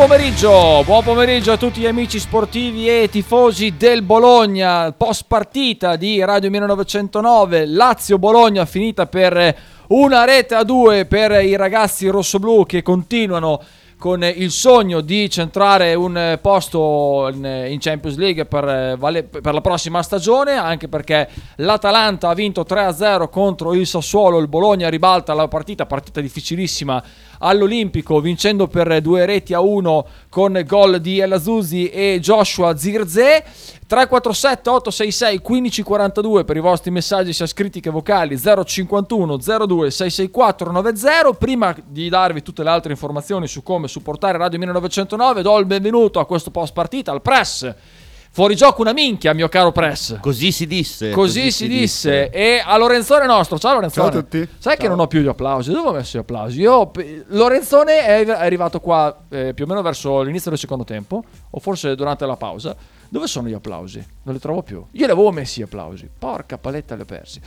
Pomeriggio, buon pomeriggio a tutti gli amici sportivi e tifosi del Bologna. Post partita di Radio 1909, Lazio-Bologna finita per una rete a due per i ragazzi rossoblù che continuano con il sogno di centrare un posto in Champions League per, la prossima stagione, anche perché l'Atalanta ha vinto 3-0 contro il Sassuolo, il Bologna ribalta la partita, partita difficilissima all'Olimpico, vincendo per due reti a uno con gol di El Azuzi e Joshua Zirze. 347 866 1542 per i vostri messaggi sia scritti che vocali 051 02 664 90 prima di darvi tutte le altre informazioni su come supportare Radio 1909 do il benvenuto a questo post partita al press Fuori gioco una minchia, mio caro Press. Così si disse. Così, così si, disse. disse. E a Lorenzone nostro. Ciao Lorenzone. Ciao a tutti. Sai Ciao. che non ho più gli applausi? Dove ho messo gli applausi? Io, Lorenzone è arrivato qua eh, più o meno verso l'inizio del secondo tempo, o forse durante la pausa. Dove sono gli applausi? Non li trovo più. Io li avevo messi gli applausi. Porca paletta, li ho persi.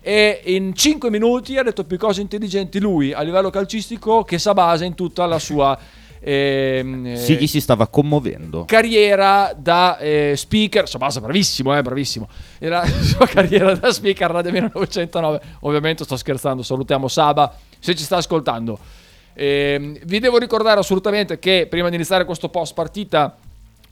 E in 5 minuti ha detto più cose intelligenti lui a livello calcistico che Sabasa in tutta la sua eh, sì, gli si stava commuovendo. Carriera da eh, speaker, Sabasa bravissimo, eh, bravissimo. La sua carriera da speaker Radio 1909. Ovviamente sto scherzando, salutiamo Saba se ci sta ascoltando. Eh, vi devo ricordare assolutamente che prima di iniziare questo post partita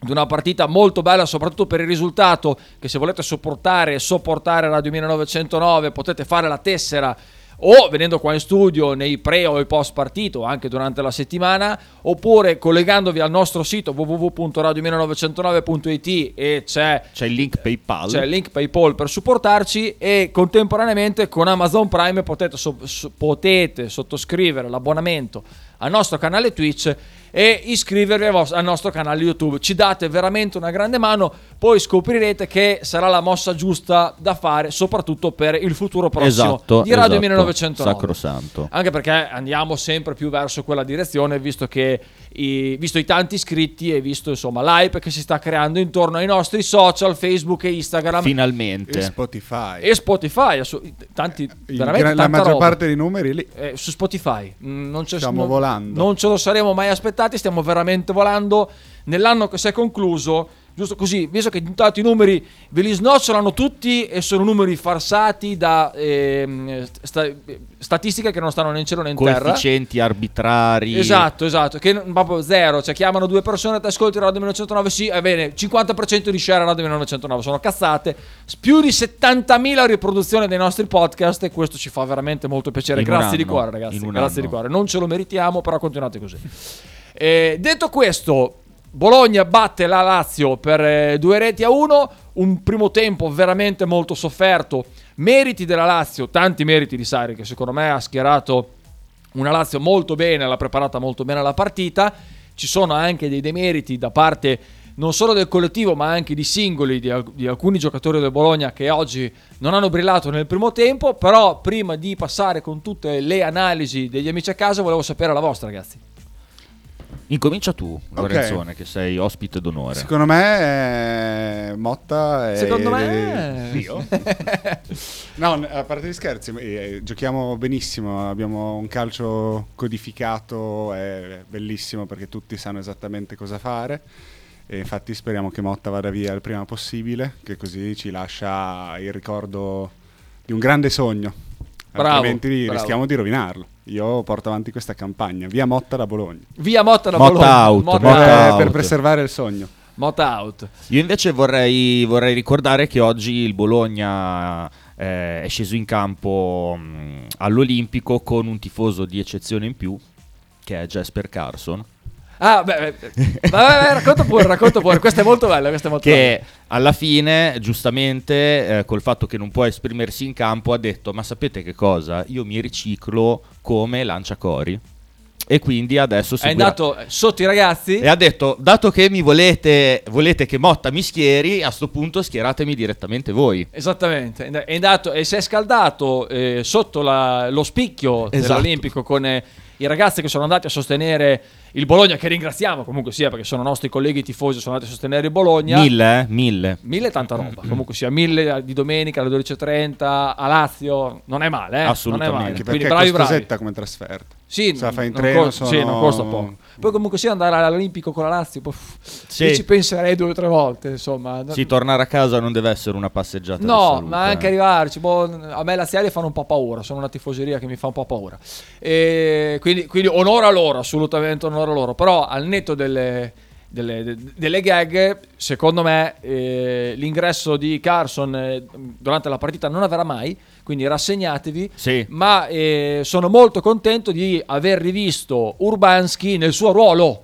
di una partita molto bella soprattutto per il risultato che se volete sopportare e sopportare Radio 1909 potete fare la tessera o venendo qua in studio nei pre o i post partito anche durante la settimana oppure collegandovi al nostro sito www.radio1909.it e c'è, c'è il link PayPal. c'è il link PayPal per supportarci e contemporaneamente con Amazon Prime potete, so, potete sottoscrivere l'abbonamento al nostro canale Twitch e iscrivervi al nostro canale YouTube. Ci date veramente una grande mano, poi scoprirete che sarà la mossa giusta da fare, soprattutto per il futuro prossimo esatto, di Radio esatto, 1909. Sacrosanto. Anche perché andiamo sempre più verso quella direzione, visto che i, visto i tanti iscritti e visto insomma l'hype che si sta creando intorno ai nostri social, Facebook e Instagram. Finalmente. E Spotify. E Spotify, tanti, veramente la maggior roba. parte dei numeri lì. Eh, su Spotify. Mm, non Stiamo non, volando. Non ce lo saremmo mai aspettati, stiamo veramente volando. Nell'anno che si è concluso giusto così, visto che intanto i numeri ve li snocciolano tutti e sono numeri farsati da eh, sta, statistiche che non stanno né in cielo né in terra. Coefficienti arbitrari. Esatto, esatto, che proprio zero, cioè chiamano due persone, ti ascolti Radio 1909, sì, è bene, 50% di share Radio 1909, sono cazzate, più di 70.000 riproduzioni dei nostri podcast e questo ci fa veramente molto piacere, in grazie di cuore ragazzi, grazie anno. di cuore, non ce lo meritiamo, però continuate così. Eh, detto questo, Bologna batte la Lazio per eh, due reti a uno, un primo tempo veramente molto sofferto. Meriti della Lazio, tanti meriti di Sari che secondo me ha schierato una Lazio molto bene, l'ha preparata molto bene la partita. Ci sono anche dei demeriti da parte non solo del collettivo ma anche di singoli, di, di alcuni giocatori del Bologna che oggi non hanno brillato nel primo tempo. Però prima di passare con tutte le analisi degli amici a casa volevo sapere la vostra ragazzi. Incomincia tu, Lorenzone, okay. che sei ospite d'onore. Secondo me, eh, Motta è... Secondo me... Io? no, a parte gli scherzi, eh, giochiamo benissimo, abbiamo un calcio codificato, è bellissimo perché tutti sanno esattamente cosa fare. E infatti speriamo che Motta vada via il prima possibile, che così ci lascia il ricordo di un grande sogno. Bravo, altrimenti bravo. rischiamo di rovinarlo. Io porto avanti questa campagna. Via Motta da Bologna. Via Motta da Motta Bologna. out, Motta Motta per, out. per preservare il sogno. Motta out. Io invece vorrei, vorrei ricordare che oggi il Bologna eh, è sceso in campo mh, all'Olimpico con un tifoso di eccezione in più, che è Jasper Carson. Ah, beh, beh, vabbè, racconta pure, racconta pure. Questa è molto bella, questa è molto che bella. alla fine, giustamente, eh, col fatto che non può esprimersi in campo, ha detto: Ma sapete che cosa? Io mi riciclo come lanciacori. E quindi adesso È seguirà- andato sotto i ragazzi. E ha detto: Dato che mi volete, volete che Motta mi schieri, a sto punto schieratemi direttamente voi. Esattamente, è andato e si è scaldato eh, sotto la- lo spicchio Esatto. dell'Olimpico con eh, i ragazzi che sono andati a sostenere il Bologna, che ringraziamo comunque sia perché sono nostri colleghi tifosi, sono andati a sostenere il Bologna. Mille, eh? Mille. Mille tanta roba, comunque sia mille di domenica alle 12.30 a Lazio, non è male, eh? Assolutamente. Non è male. Quindi bravi è bravi. come trasferta. Sì, Se la fai in non treno costa- sono sì, non costa poco. Poi comunque sia andare all'Olimpico con la Lazio, poi, Sì. ci penserei due o tre volte, insomma. Sì, tornare a casa non deve essere una passeggiata. No, salute, ma anche eh. arrivarci. boh, a me laziali fanno un po' paura. Sono una tifoseria che mi fa un po' paura. E quindi, quindi onore a loro, assolutamente onore a loro. Però al netto delle, delle, de- delle gag, secondo me eh, l'ingresso di Carson eh, durante la partita non avverrà mai. Quindi rassegnatevi. Sì. Ma eh, sono molto contento di aver rivisto Urbanski nel suo ruolo.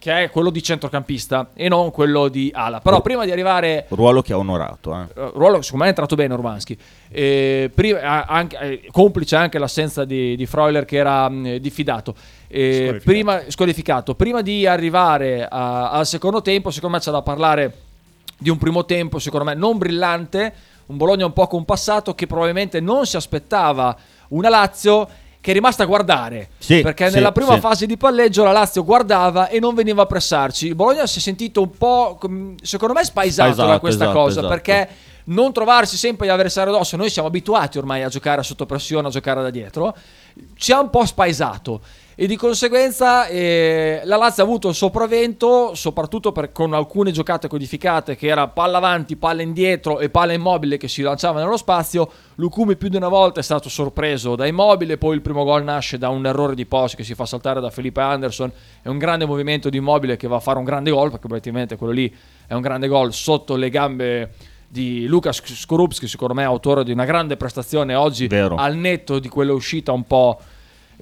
Che è quello di centrocampista e non quello di ala. Però prima di arrivare Ruolo che ha onorato. eh. eh, ruolo secondo me è entrato bene Urbanski Eh, prima- anche- eh, complice anche l'assenza di, di Freuler che era mh, diffidato Eh, Squalificato. prima, squalificato prima di arrivare a- al secondo tempo secondo me c'è da parlare di un primo tempo secondo me non brillante un Bologna un po' compassato che probabilmente non si aspettava una Lazio che è rimasta a guardare Sì, perché sì, nella prima sì. fase di palleggio la Lazio guardava e non veniva a pressarci il Bologna si è sentito un po' secondo me spaesato, da Spaesato, questa esatto, cosa esatto. perché non trovarsi sempre gli avversari addosso, noi siamo abituati ormai a giocare sotto pressione, a giocare da dietro, ci ha un po' spaesato e di conseguenza eh, la Lazio ha avuto il sopravvento soprattutto per- con alcune giocate codificate che era palla avanti, palla indietro e palla immobile che si lanciava nello spazio. Lucumi più di una volta è stato sorpreso da immobile, poi il primo gol nasce da un errore di post che si fa saltare da Felipe Anderson è un grande movimento di immobile che va a fare un grande gol perché praticamente quello lì è un grande gol sotto le gambe di Lukas Skorupski, secondo me autore di una grande prestazione oggi Vero. al netto di quella uscita un po'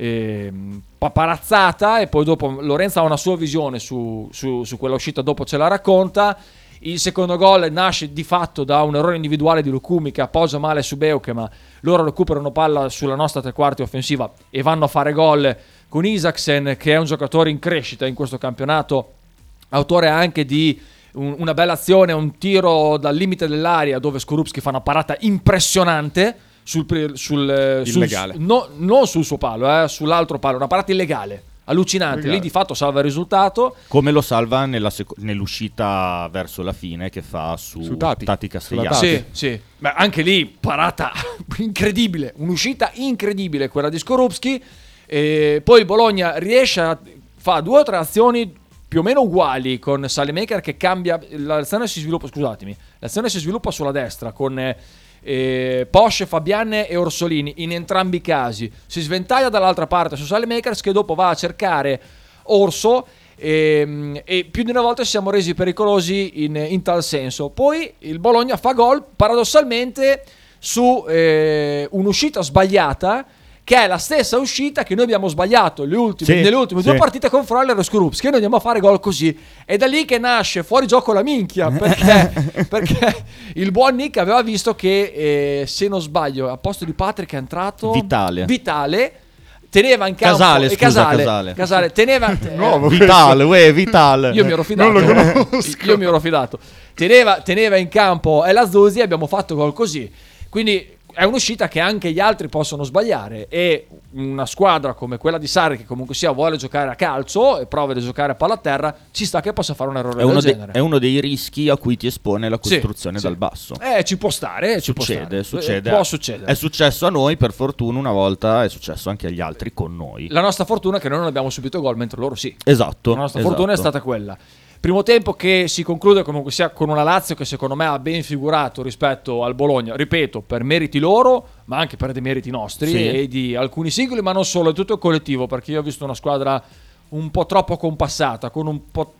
ehm, paparazzata e poi dopo Lorenzo ha una sua visione su, su- su quella uscita, dopo ce la racconta. Il secondo gol nasce di fatto da un errore individuale di Lukumi che appoggia male su Beuke, ma loro recuperano palla sulla nostra tre quarti offensiva e vanno a fare gol con Isaksen, che è un giocatore in crescita in questo campionato, autore anche di un- una bella azione, un tiro dal limite dell'aria dove Skorupski fa una parata impressionante sul, sul, eh, sul- no- non sul suo palo, eh, sull'altro palo, una parata illegale, allucinante. Illegale. Lì di fatto salva il risultato. Come lo salva nella seco- nell'uscita verso la fine che fa su, Su Tati. Castigliani. Sulla Sì, sì. Ma anche lì parata incredibile, un'uscita incredibile quella di Skorupski. E poi il Bologna riesce a fa due o tre azioni più o meno uguali con Salemaker che cambia l'azione si sviluppa, scusatemi, l'azione si sviluppa sulla destra con eh, Posce, Fabianne e Orsolini in entrambi i casi. Si sventaglia dall'altra parte su Salemakers che dopo va a cercare Orso e, e più di una volta ci siamo resi pericolosi in, in tal senso. Poi il Bologna fa gol paradossalmente su eh, un'uscita sbagliata che è la stessa uscita che noi abbiamo sbagliato le ultime- Sì, nelle ultime sì. due partite con Froller e Skrupski che noi andiamo a fare gol così è da lì che nasce fuori gioco la minchia perché, perché il buon Nick aveva visto che eh, se non sbaglio a posto di Patrick è entrato Vitale. Vitale teneva in campo Casale, e scusa, Casale, Casale. Casale teneva Nuovo Vital, uè, Vital. io mi ero fidato. Non lo conosco. Io mi ero fidato. Teneva, teneva in campo Ella Zuzzi e abbiamo fatto gol così. Quindi è un'uscita che anche gli altri possono sbagliare e una squadra come quella di Sarri che comunque sia vuole giocare a calcio e prova a giocare a palla a terra, ci sta che possa fare un errore È uno, del de- genere. è uno dei rischi a cui ti espone la Sì, costruzione sì. dal basso. Eh, ci può stare, ci può Succede, stare. succede. Eh, Può succedere. È successo a noi, per fortuna, una volta è successo anche agli altri con noi. La nostra fortuna è che noi non abbiamo subito gol, mentre loro sì. Esatto. La nostra esatto. fortuna è stata quella. Primo tempo che si conclude comunque sia con una Lazio che secondo me ha ben figurato rispetto al Bologna, ripeto, per meriti loro, ma anche per dei meriti nostri Sì. e di alcuni singoli, ma non solo, è tutto il collettivo, perché io ho visto una squadra un po' troppo compassata, con un po',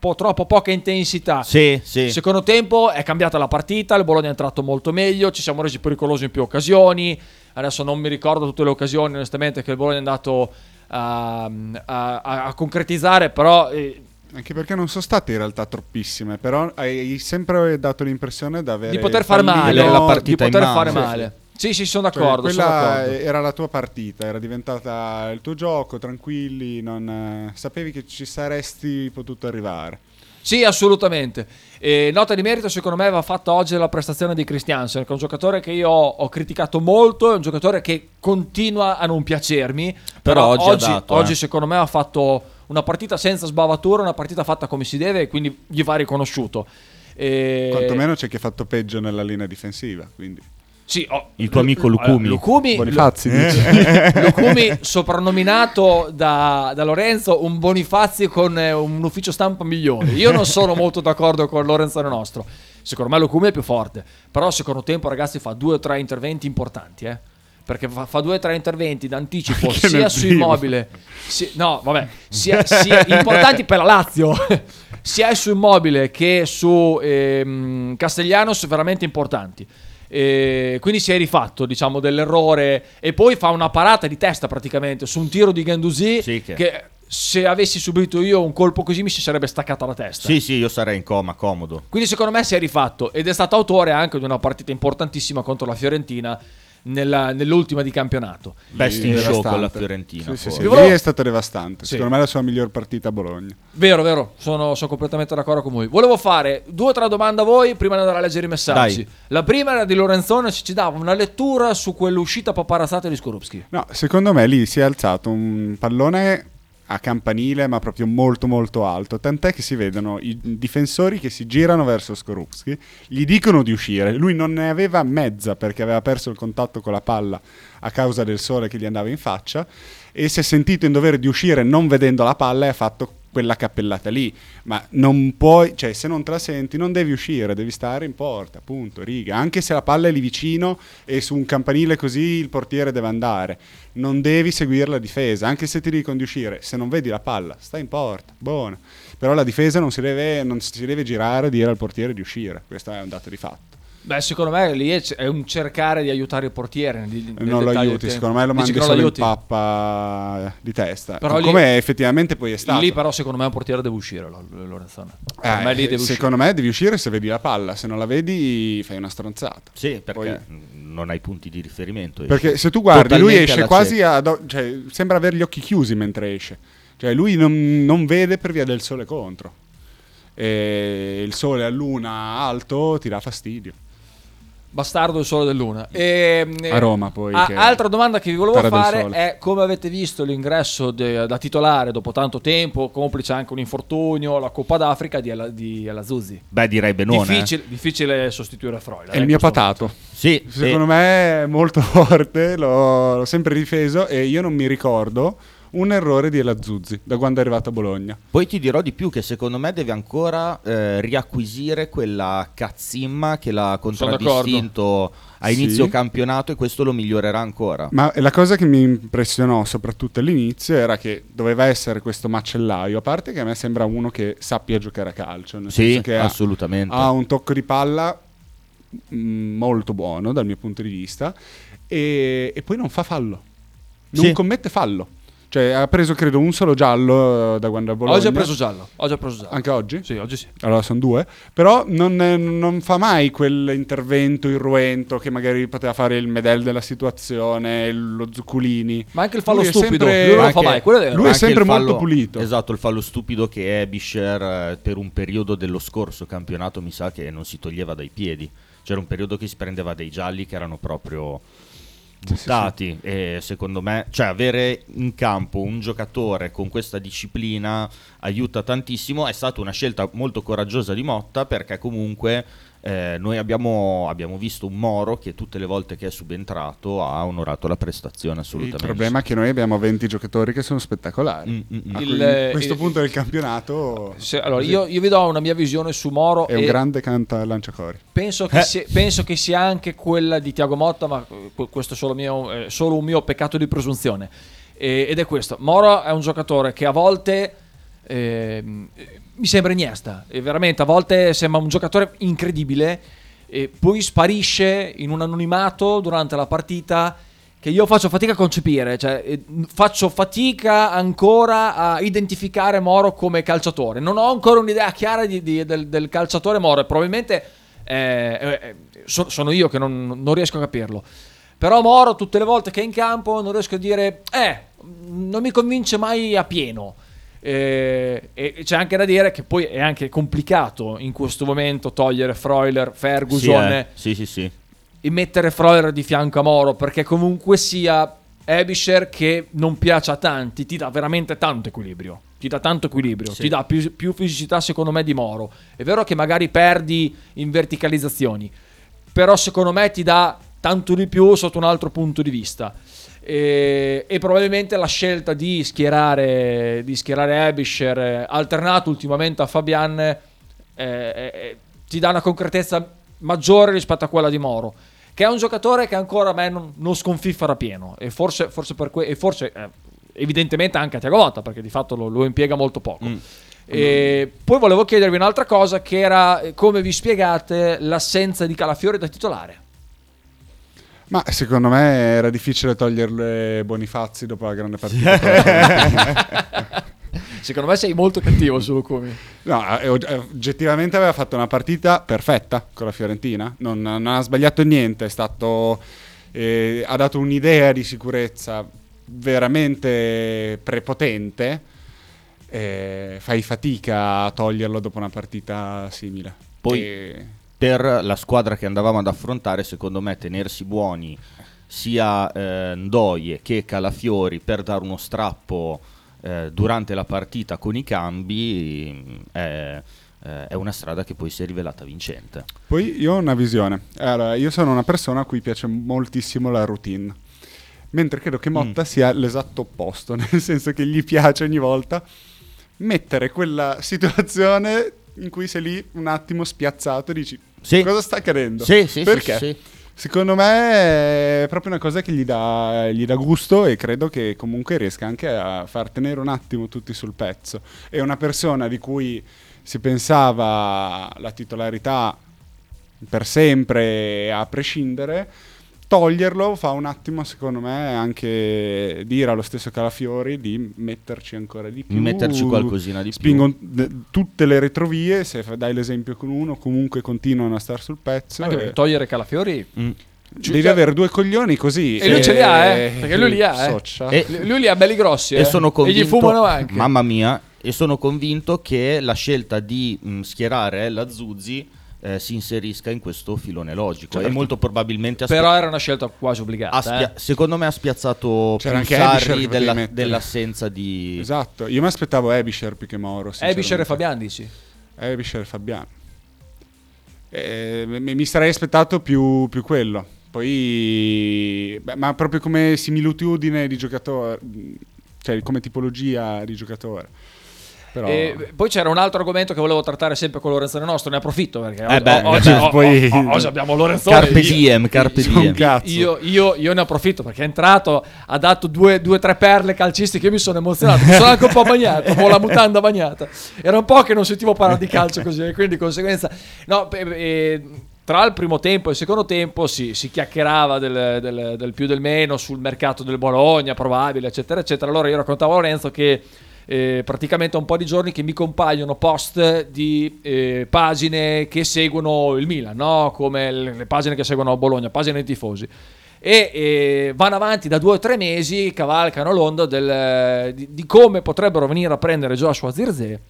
po' troppo poca intensità. Sì, sì. Secondo tempo è cambiata la partita, il Bologna è entrato molto meglio, ci siamo resi pericolosi in più occasioni. Adesso non mi ricordo tutte le occasioni, onestamente, che il Bologna è andato a, a- a- a concretizzare, però eh, Anche perché non sono state in realtà troppissime, però hai sempre dato l'impressione di avere di poter fare male, la di partita in poter fare sì, male. Sì, sì, sono Cioè, d'accordo. sono quella d'accordo. era la tua partita, era diventata il tuo gioco, tranquilli, non, eh, sapevi che ci saresti potuto arrivare. Sì, assolutamente. E nota di merito, secondo me, va fatta oggi la prestazione di Christiansen, che è un giocatore che io ho criticato molto, è un giocatore che continua a non piacermi. Però oggi ha oggi, dato, oggi eh. secondo me, ha fatto una partita senza sbavatura, una partita fatta come si deve, e quindi gli va riconosciuto. E- Quantomeno c'è chi ha fatto peggio nella linea difensiva, quindi Sì, oh, Il tuo amico Lucumi. Lucumi, Bonifazzi Lu- dice. Lucumi soprannominato da, da Lorenzo un Bonifazzi con eh, un ufficio stampa migliore. Io non sono molto d'accordo con Lorenzano nostro. Secondo me Lucumi è più forte. Però secondo tempo, ragazzi, fa due o tre interventi importanti, eh. Perché fa, fa due o tre interventi d'anticipo sia su primo. immobile, sia- no, vabbè, sia, sia importanti per la Lazio, sia su immobile che su ehm, Castellanos, veramente importanti. E quindi si è rifatto, diciamo, dell'errore e poi fa una parata di testa praticamente su un tiro di Gandusi Sì, che- che se avessi subito io un colpo così mi si sarebbe staccata la testa. Sì, sì, io sarei in coma, comodo. Quindi secondo me si è rifatto ed è stato autore anche di una partita importantissima contro la Fiorentina nella- nell'ultima di campionato. Best in show con la Fiorentina. Sì, sì, sì. Lì è stato devastante. Sì. Secondo me è la sua miglior partita a Bologna. Vero, vero, sono, sono completamente d'accordo con voi. Volevo fare due o tre domande a voi prima di andare a leggere i messaggi. Dai. La prima era di Lorenzone, ci ci dava una lettura su quell'uscita paparazzata di Skorupski. No, secondo me lì si è alzato un pallone a campanile, ma proprio molto molto alto. Tant'è che si vedono i difensori che si girano verso Skorupski, gli dicono di uscire. Lui non ne aveva mezza perché aveva perso il contatto con la palla a causa del sole che gli andava in faccia e si è sentito in dovere di uscire non vedendo la palla e ha fatto quella cappellata lì. Ma non puoi, cioè, se non te la senti, non devi uscire, devi stare in porta, punto, riga. Anche se la palla è lì vicino e su un campanile così il portiere deve andare. Non devi seguire la difesa, anche se ti dicono di uscire. Se non vedi la palla, stai in porta, buona. Però la difesa non si deve, non si deve girare e dire al portiere di uscire. Questo è un dato di fatto. Beh, secondo me lì è, è un cercare di aiutare il portiere. di- nel non lo aiuti, secondo me lo mandi solo in aiuti? pappa di testa. Però lì- come effettivamente poi è stato. Lì però secondo me un portiere deve uscire, Lo- Lorenzone. Eh, me lì deve uscire. secondo me devi uscire se vedi la palla, se non la vedi fai una stronzata. Sì, perché Poi- non hai punti di riferimento. Perché se tu guardi, lui esce quasi a. do- cioè, sembra avere gli occhi chiusi mentre esce. Cioè, lui non, non vede per via del sole contro. E il sole a luna alto ti dà fastidio. Bastardo il sole dell'una. E, A Roma, poi, a- che- altra domanda che vi volevo fare è come avete visto l'ingresso de- da titolare dopo tanto tempo, complice anche un infortunio, la Coppa d'Africa di, Ela- di El Azouzi. Beh, direi benone. eh. Difficile, difficile sostituire Freud. È il mio patato. Sì, Secondo e- me è molto forte, l'ho, l'ho sempre difeso e io non mi ricordo un errore di Elazzuzzi da quando è arrivato a Bologna. Poi ti dirò di più che secondo me deve ancora eh, riacquisire quella cazzimma che l'ha contraddistinto a Sì. inizio campionato e questo lo migliorerà ancora. Ma la cosa che mi impressionò soprattutto all'inizio era che doveva essere questo macellaio, a parte che a me sembra uno che sappia giocare a calcio, nel Sì, senso che ha- assolutamente. ha un tocco di palla mm, molto buono dal mio punto di vista e, e poi non fa fallo, non Sì. commette fallo. Cioè ha preso credo un solo giallo eh, da quando è a Bologna. Oggi ha preso giallo. Oggi ha preso giallo. Anche oggi? Sì, oggi sì. Allora sono due, però non, non fa mai quell'intervento irruento che magari poteva fare il Medel della situazione, lo Zuccolini. Ma anche il fallo Lui stupido, sempre- lui non lo fa mai, quello è vero. lui è sempre fallo- molto pulito. Esatto, il fallo stupido che è Bisher eh, per un periodo dello scorso campionato mi sa che non si toglieva dai piedi. C'era un periodo che si prendeva dei gialli che erano proprio Sì, sì, buttati e secondo me, cioè avere in campo un giocatore con questa disciplina aiuta tantissimo, è stata una scelta molto coraggiosa di Motta perché comunque eh, noi abbiamo, abbiamo visto un Moro che tutte le volte che è subentrato ha onorato la prestazione Il assolutamente. problema è che noi abbiamo 20 giocatori che sono spettacolari. Mm, mm, mm. A Il- cui- eh, questo il- punto del campionato Se- allora, io, io vi do una mia visione su Moro è un grande canta lanciacori. penso, che Eh. sia, penso che sia anche quella di Tiago Motta, ma eh, questo è solo, mio, eh, solo un mio peccato di presunzione. E- ed è questo: Moro è un giocatore che a volte ehm, mi sembra Iniesta, e veramente a volte sembra un giocatore incredibile, e poi sparisce in un anonimato durante la partita che io faccio fatica a concepire, cioè faccio fatica ancora a identificare Moro come calciatore. Non ho ancora un'idea chiara di- di- del, del calciatore Moro e probabilmente eh, eh, so- sono io che non, non riesco a capirlo. Però Moro tutte le volte che è in campo non riesco a dire, eh, non mi convince mai a pieno. Eh, e c'è anche da dire che poi è anche complicato in questo momento togliere Freuler, Ferguson eh. sì, sì, sì. e mettere Freuler di fianco a Moro perché comunque sia Ebisher che non piace a tanti ti dà veramente tanto equilibrio ti dà tanto equilibrio Sì. ti dà più, più fisicità secondo me di Moro è vero che magari perdi in verticalizzazioni però secondo me ti dà tanto di più sotto un altro punto di vista. E, e probabilmente la scelta di schierare, di schierare Abisher eh, alternato ultimamente a Fabian eh, eh, ti dà una concretezza maggiore rispetto a quella di Moro che è un giocatore che ancora a me non, non sconfiffera pieno e forse, forse per que- e forse eh, evidentemente anche a Tiago Motta perché di fatto lo, lo impiega molto poco mm. E poi volevo chiedervi un'altra cosa che era come vi spiegate l'assenza di Calafiori da titolare ma secondo me era difficile toglierle Bonifazzi dopo la grande partita. secondo me sei molto cattivo su Lukumi. No, eh, eh, oggettivamente aveva fatto una partita perfetta con la Fiorentina. Non, non ha sbagliato niente. Stato, eh, ha dato un'idea di sicurezza veramente prepotente. Eh, fai fatica a toglierlo dopo una partita simile. Poi. E per la squadra che andavamo ad affrontare, secondo me, tenersi buoni sia eh, Ndoye che Calafiori per dare uno strappo eh, durante la partita con i cambi è, eh, è, una strada che poi si è rivelata vincente. Poi io ho una visione. Allora, io sono una persona a cui piace moltissimo la routine. Mentre credo che Motta mm. sia l'esatto opposto, nel senso che gli piace ogni volta mettere quella situazione in cui sei lì un attimo spiazzato e dici sì. Cosa sta accadendo? Sì, sì, Perché? Sì, sì. Secondo me è proprio una cosa che gli dà, gli dà, gusto e credo che comunque riesca anche a far tenere un attimo tutti sul pezzo. È una persona di cui si pensava la titolarità per sempre a prescindere toglierlo fa un attimo, secondo me, anche dire allo stesso Calafiori di metterci ancora di più. Metterci qualcosina di Spingono più. tutte le retrovie, se dai l'esempio con uno, comunque continuano a star sul pezzo. Anche e... togliere Calafiori... Mm. Devi cioè, avere due coglioni così. E lui ce li ha, eh? Perché lui li ha, eh? E lui li ha belli grossi, eh? E sono convinto, e gli fumano anche. Mamma mia, e sono convinto che la scelta di mh, schierare la Zuzzi eh, si inserisca in questo filone logico. Certo. e molto probabilmente spia- però era una scelta quasi obbligata spia- eh. secondo me ha spiazzato C'era più Sarri della, dell'assenza di esatto. Io mi aspettavo Ebisher più che Moro Ebisher e Fabian dici? Ebisher e Fabian. Eh, mi sarei aspettato più, più quello. Poi beh, ma proprio come similitudine di giocatore cioè come tipologia di giocatore però... poi c'era un altro argomento che volevo trattare sempre con Lorenzone nostro, ne approfitto perché eh beh, oggi, beh, poi... oggi, abbiamo Lorenzone. Carpe diem, carpe diem. Io, io, io, ne approfitto perché è entrato, ha dato due o tre perle calcistiche, io mi sono emozionato, mi sono anche un po' bagnato, con la mutanda bagnata. Era un po' che non sentivo parlare di calcio così, quindi di conseguenza... No, eh, tra il primo tempo e il secondo tempo si, si chiacchierava del, del, del più del meno sul mercato del Bologna, probabile, eccetera, eccetera. Allora io raccontavo a Lorenzo che eh, praticamente un po' di giorni che mi compaiono post di eh, pagine che seguono il Milan, no? come le pagine che seguono Bologna, pagine dei tifosi. E eh, vanno avanti da due o tre mesi, cavalcano l'onda del, di, di, come potrebbero venire a prendere Joshua Zirze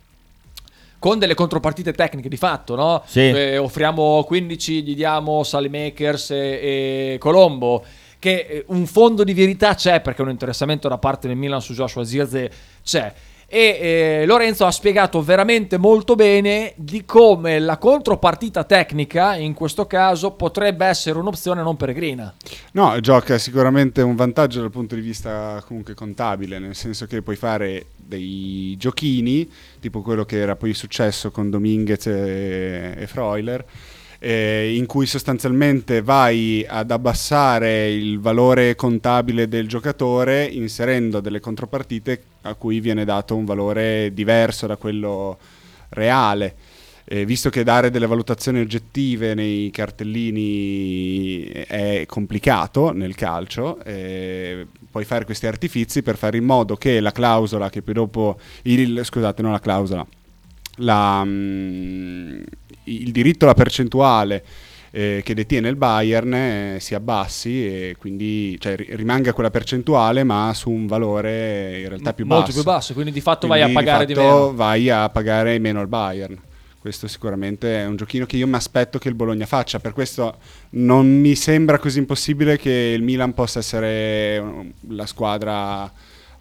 con delle contropartite tecniche di fatto, no? Sì. Eh, offriamo 15, gli diamo Salimakers e, e Colombo che eh, un fondo di verità c'è perché un interessamento da parte del Milan su Joshua Zirze c'è. E eh, Lorenzo ha spiegato veramente molto bene di come la contropartita tecnica in questo caso potrebbe essere un'opzione non peregrina. No, gioca sicuramente un vantaggio dal punto di vista comunque contabile, nel senso che puoi fare dei giochini, tipo quello che era poi successo con Dominguez e, e Freuler eh, in cui sostanzialmente vai ad abbassare il valore contabile del giocatore inserendo delle contropartite a cui viene dato un valore diverso da quello reale. Eh, visto che dare delle valutazioni oggettive nei cartellini è complicato nel calcio, eh, puoi fare questi artifici per fare in modo che la clausola che poi dopo, il, scusate, non la clausola, la, um, il diritto alla percentuale eh, che detiene il Bayern eh, si abbassi e quindi cioè, rimanga quella percentuale ma su un valore in realtà più basso. Molto più basso, quindi di fatto quindi vai a pagare di, di meno. Vai a pagare meno il Bayern. Questo sicuramente è un giochino che io mi aspetto che il Bologna faccia, per questo non mi sembra così impossibile che il Milan possa essere la squadra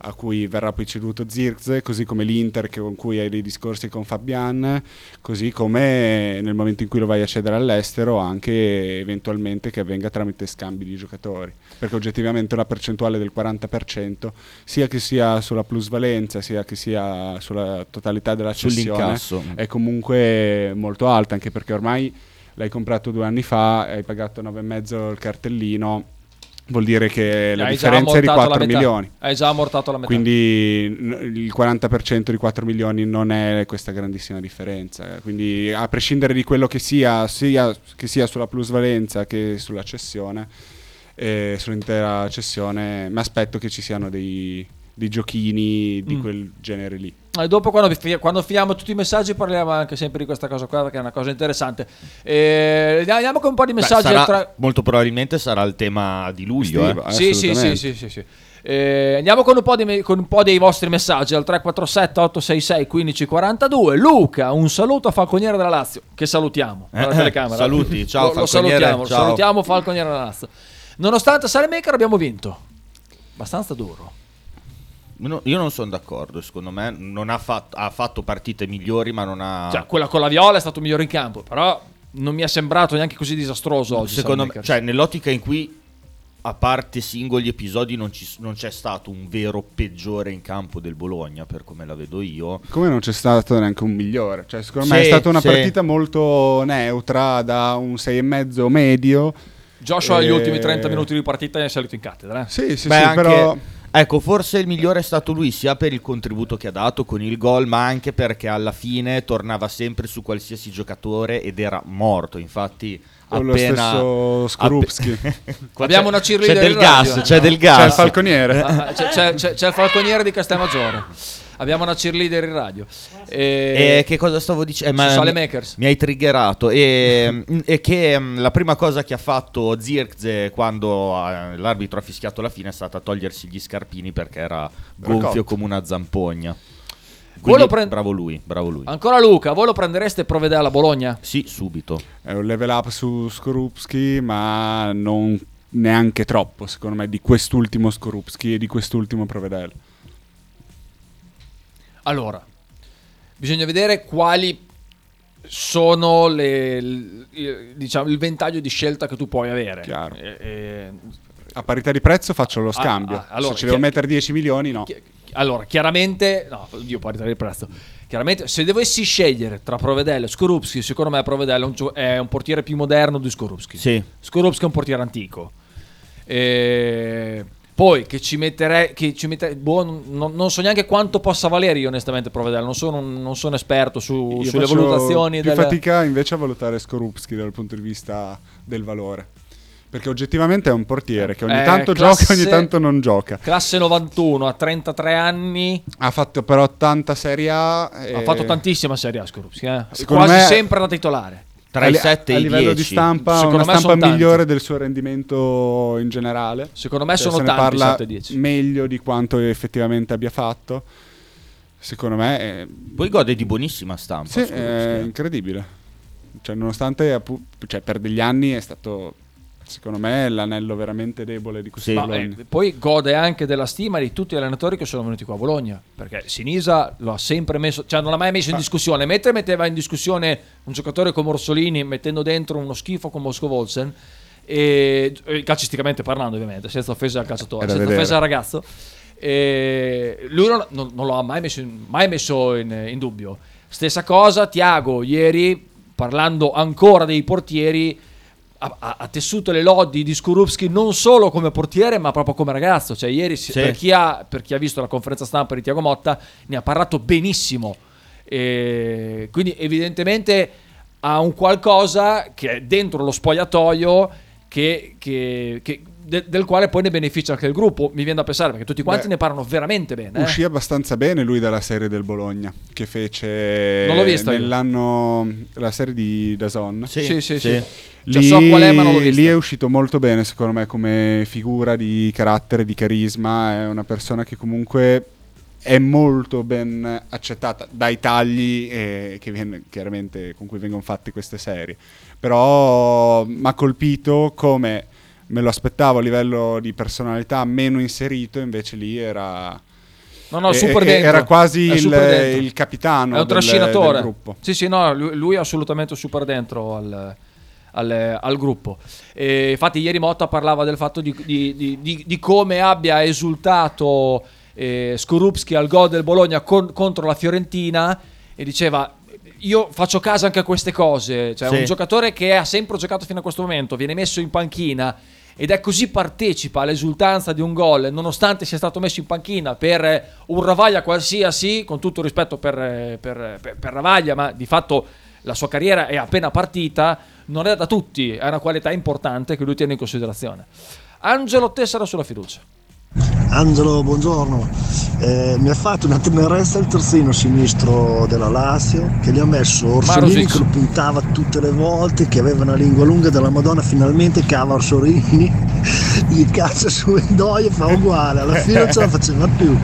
a cui verrà poi ceduto Zirkze, così come l'Inter che- con cui hai dei discorsi con Fabian, così come nel momento in cui lo vai a cedere all'estero anche eventualmente che avvenga tramite scambi di giocatori, perché oggettivamente una percentuale del 40%, sia che sia sulla plusvalenza, sia che sia sulla totalità della cessione, è comunque molto alta, anche perché ormai l'hai comprato due anni fa, hai pagato 9,5 il cartellino, vuol dire che la Hai differenza è di ammortato la 4 metà. milioni. Hai già ammortato la metà. Quindi il 40% di 4 milioni non è questa grandissima differenza. Quindi a prescindere di quello che sia, sia che sia sulla plusvalenza che sulla cessione, eh, sull'intera cessione, mi aspetto che ci siano dei, dei giochini di Mm. quel genere lì. E dopo quando, quando finiamo tutti i messaggi parliamo anche sempre di questa cosa qua perché è una cosa interessante. E andiamo con un po' di Beh, messaggi. sarà- tra- Molto probabilmente sarà il tema di luglio. Eh. eh, Sì, sì, sì, sì, sì, sì. Eh, andiamo con un, po di con un po' dei vostri messaggi al 347 866 1542 Luca, un saluto a Falconiere della Lazio che salutiamo dalla Eh, telecamera. saluti, ciao, lo, lo salutiamo, ciao. salutiamo Falconiere della Lazio nonostante Salemaker abbiamo vinto abbastanza duro No, io non sono d'accordo, secondo me non ha fatto, ha fatto partite migliori, ma non ha... cioè, quella con la Viola è stato migliore in campo però non mi è sembrato neanche così disastroso oggi secondo me, cioè nell'ottica in cui a parte singoli episodi non, ci- non c'è stato un vero peggiore in campo del Bologna, per come la vedo io. Come non c'è stato neanche un migliore. Cioè, secondo me Sì, è stata una sì. partita molto neutra, da un 6,5 medio. Joshua agli Eh, ultimi 30 minuti di partita è salito in cattedra eh. Sì, sì, Beh, sì, anche- però... Ecco, forse il migliore è stato lui, sia per il contributo che ha dato con il gol, ma anche perché alla fine tornava sempre su qualsiasi giocatore ed era morto. Infatti, Con lo appena stesso Skorupski. Qua Abbiamo c'è- una cheerleader C'è del in gas, radio. c'è del C'è il gas. falconiere. C'è, c'è- c'è- c'è il falconiere di Castelmaggiore. Abbiamo una cheerleader in radio. E E che cosa stavo dicendo? Eh, ma-. Mi hai triggerato. E, e che mm, la prima cosa che ha fatto Zirkze quando eh, l'arbitro ha fischiato la fine è stata togliersi gli scarpini perché era gonfio cotto. come una zampogna. Quindi, prend- bravo lui, bravo lui. Ancora Luca, voi lo prendereste e provvedere alla Bologna? Sì, subito. È un level up su Skorupski, ma non neanche troppo, secondo me, di quest'ultimo Skorupski e di quest'ultimo Provedel. Allora, bisogna vedere quali sono le, diciamo, il ventaglio di scelta che tu puoi avere. Chiaro. E- e- A parità di prezzo faccio lo scambio. ah, allora, Se ci devo chi- mettere 10 milioni, no. chi- allora, chiaramente, no, oddio, parità di prezzo. Chiaramente, se dovessi scegliere tra Provedel e Skorupski, secondo me Provedel è un, gio- è un portiere più moderno di Skorupski. Sì. Skorupski è un portiere antico. E poi che ci metterei, che ci metterei boh, non, non so neanche quanto possa valere io onestamente Provedel, non sono, un- non sono esperto su- Io sulle valutazioni più del... fatica invece a valutare Skorupski dal punto di vista del valore. Perché oggettivamente è un portiere che ogni Eh, tanto classe- gioca, ogni tanto non gioca. Classe 91 a 33 anni, Ha fatto però tanta Serie A. ha e- fatto tantissima Serie A Skorupski, eh. Quasi me- sempre da titolare. Tra a i li- 7 e a i livello 10. di stampa, Secondo una me stampa sono tanti. migliore del suo rendimento in generale. Secondo me Cioè, sono se tanti parla 7-10. meglio di quanto effettivamente abbia fatto. Secondo me è, Poi gode di buonissima stampa. sì, è incredibile. Cioè, nonostante appu- cioè, per degli anni è stato, secondo me, l'anello veramente debole di questo Sì. Bologna. eh, poi gode anche della stima di tutti gli allenatori che sono venuti qua a Bologna. Perché Sinisa lo ha sempre messo, cioè non l'ha mai messo in discussione. Mentre metteva in discussione un giocatore come Orsolini, mettendo dentro uno schifo come Mosco Volsen, e, e calcisticamente parlando, ovviamente, senza offesa al calciatore, senza vedere. offesa al ragazzo. E lui non, non- non lo ha mai messo in, mai messo in- in dubbio. Stessa cosa, Tiago, ieri, parlando ancora dei portieri, ha, ha- tessuto le lodi di Skorupski non solo come portiere, ma proprio come ragazzo. Cioè, ieri, Sì. per, chi ha, per chi ha visto la conferenza stampa di Tiago Motta, ne ha parlato benissimo. E quindi, evidentemente, ha un qualcosa che è dentro lo spogliatoio che, che- che- de- del quale poi ne beneficia anche il gruppo. Mi viene da pensare perché tutti quanti Beh, ne parlano veramente bene. eh. Uscì abbastanza bene lui dalla serie del Bologna, che fece Non l'ho vista io. nell'anno la serie di Dazon. Sì, sì, sì. Cioè, Lì, so qual è, ma non l'ho vista. lì è uscito molto bene, secondo me, come figura di carattere, di carisma. È una persona che comunque è molto ben accettata dai tagli eh, che viene- chiaramente con cui vengono fatte queste serie. Però mi ha colpito come me lo aspettavo a livello di personalità meno inserito, invece lì era No, no, super dentro. Era quasi il, il capitano È un trascinatore. del gruppo. Sì, sì, no, lui, è assolutamente super dentro al, al- al gruppo. E infatti, ieri Motta parlava del fatto di, di- di- di- di come abbia esultato eh, Skorupski al gol del Bologna con- contro la Fiorentina e diceva. Io faccio caso anche a queste cose. Cioè, Sì. un giocatore che ha sempre giocato fino a questo momento viene messo in panchina ed è così partecipa all'esultanza di un gol, nonostante sia stato messo in panchina per eh, un Ravaglia qualsiasi, con tutto il rispetto per, eh, per- per- per Ravaglia, ma di fatto la sua carriera è appena partita, non è da tutti, è una qualità importante che lui tiene in considerazione. Angelo Tessera sulla fiducia. Angelo, buongiorno. Eh, mi ha fatto una tenerezza il terzino sinistro della Lazio che gli ha messo Orsolini che lo puntava tutte le volte, che aveva una lingua lunga della Madonna, finalmente cava Orsolini, gli caccia su Indoia e fa uguale, alla fine non ce la faceva più.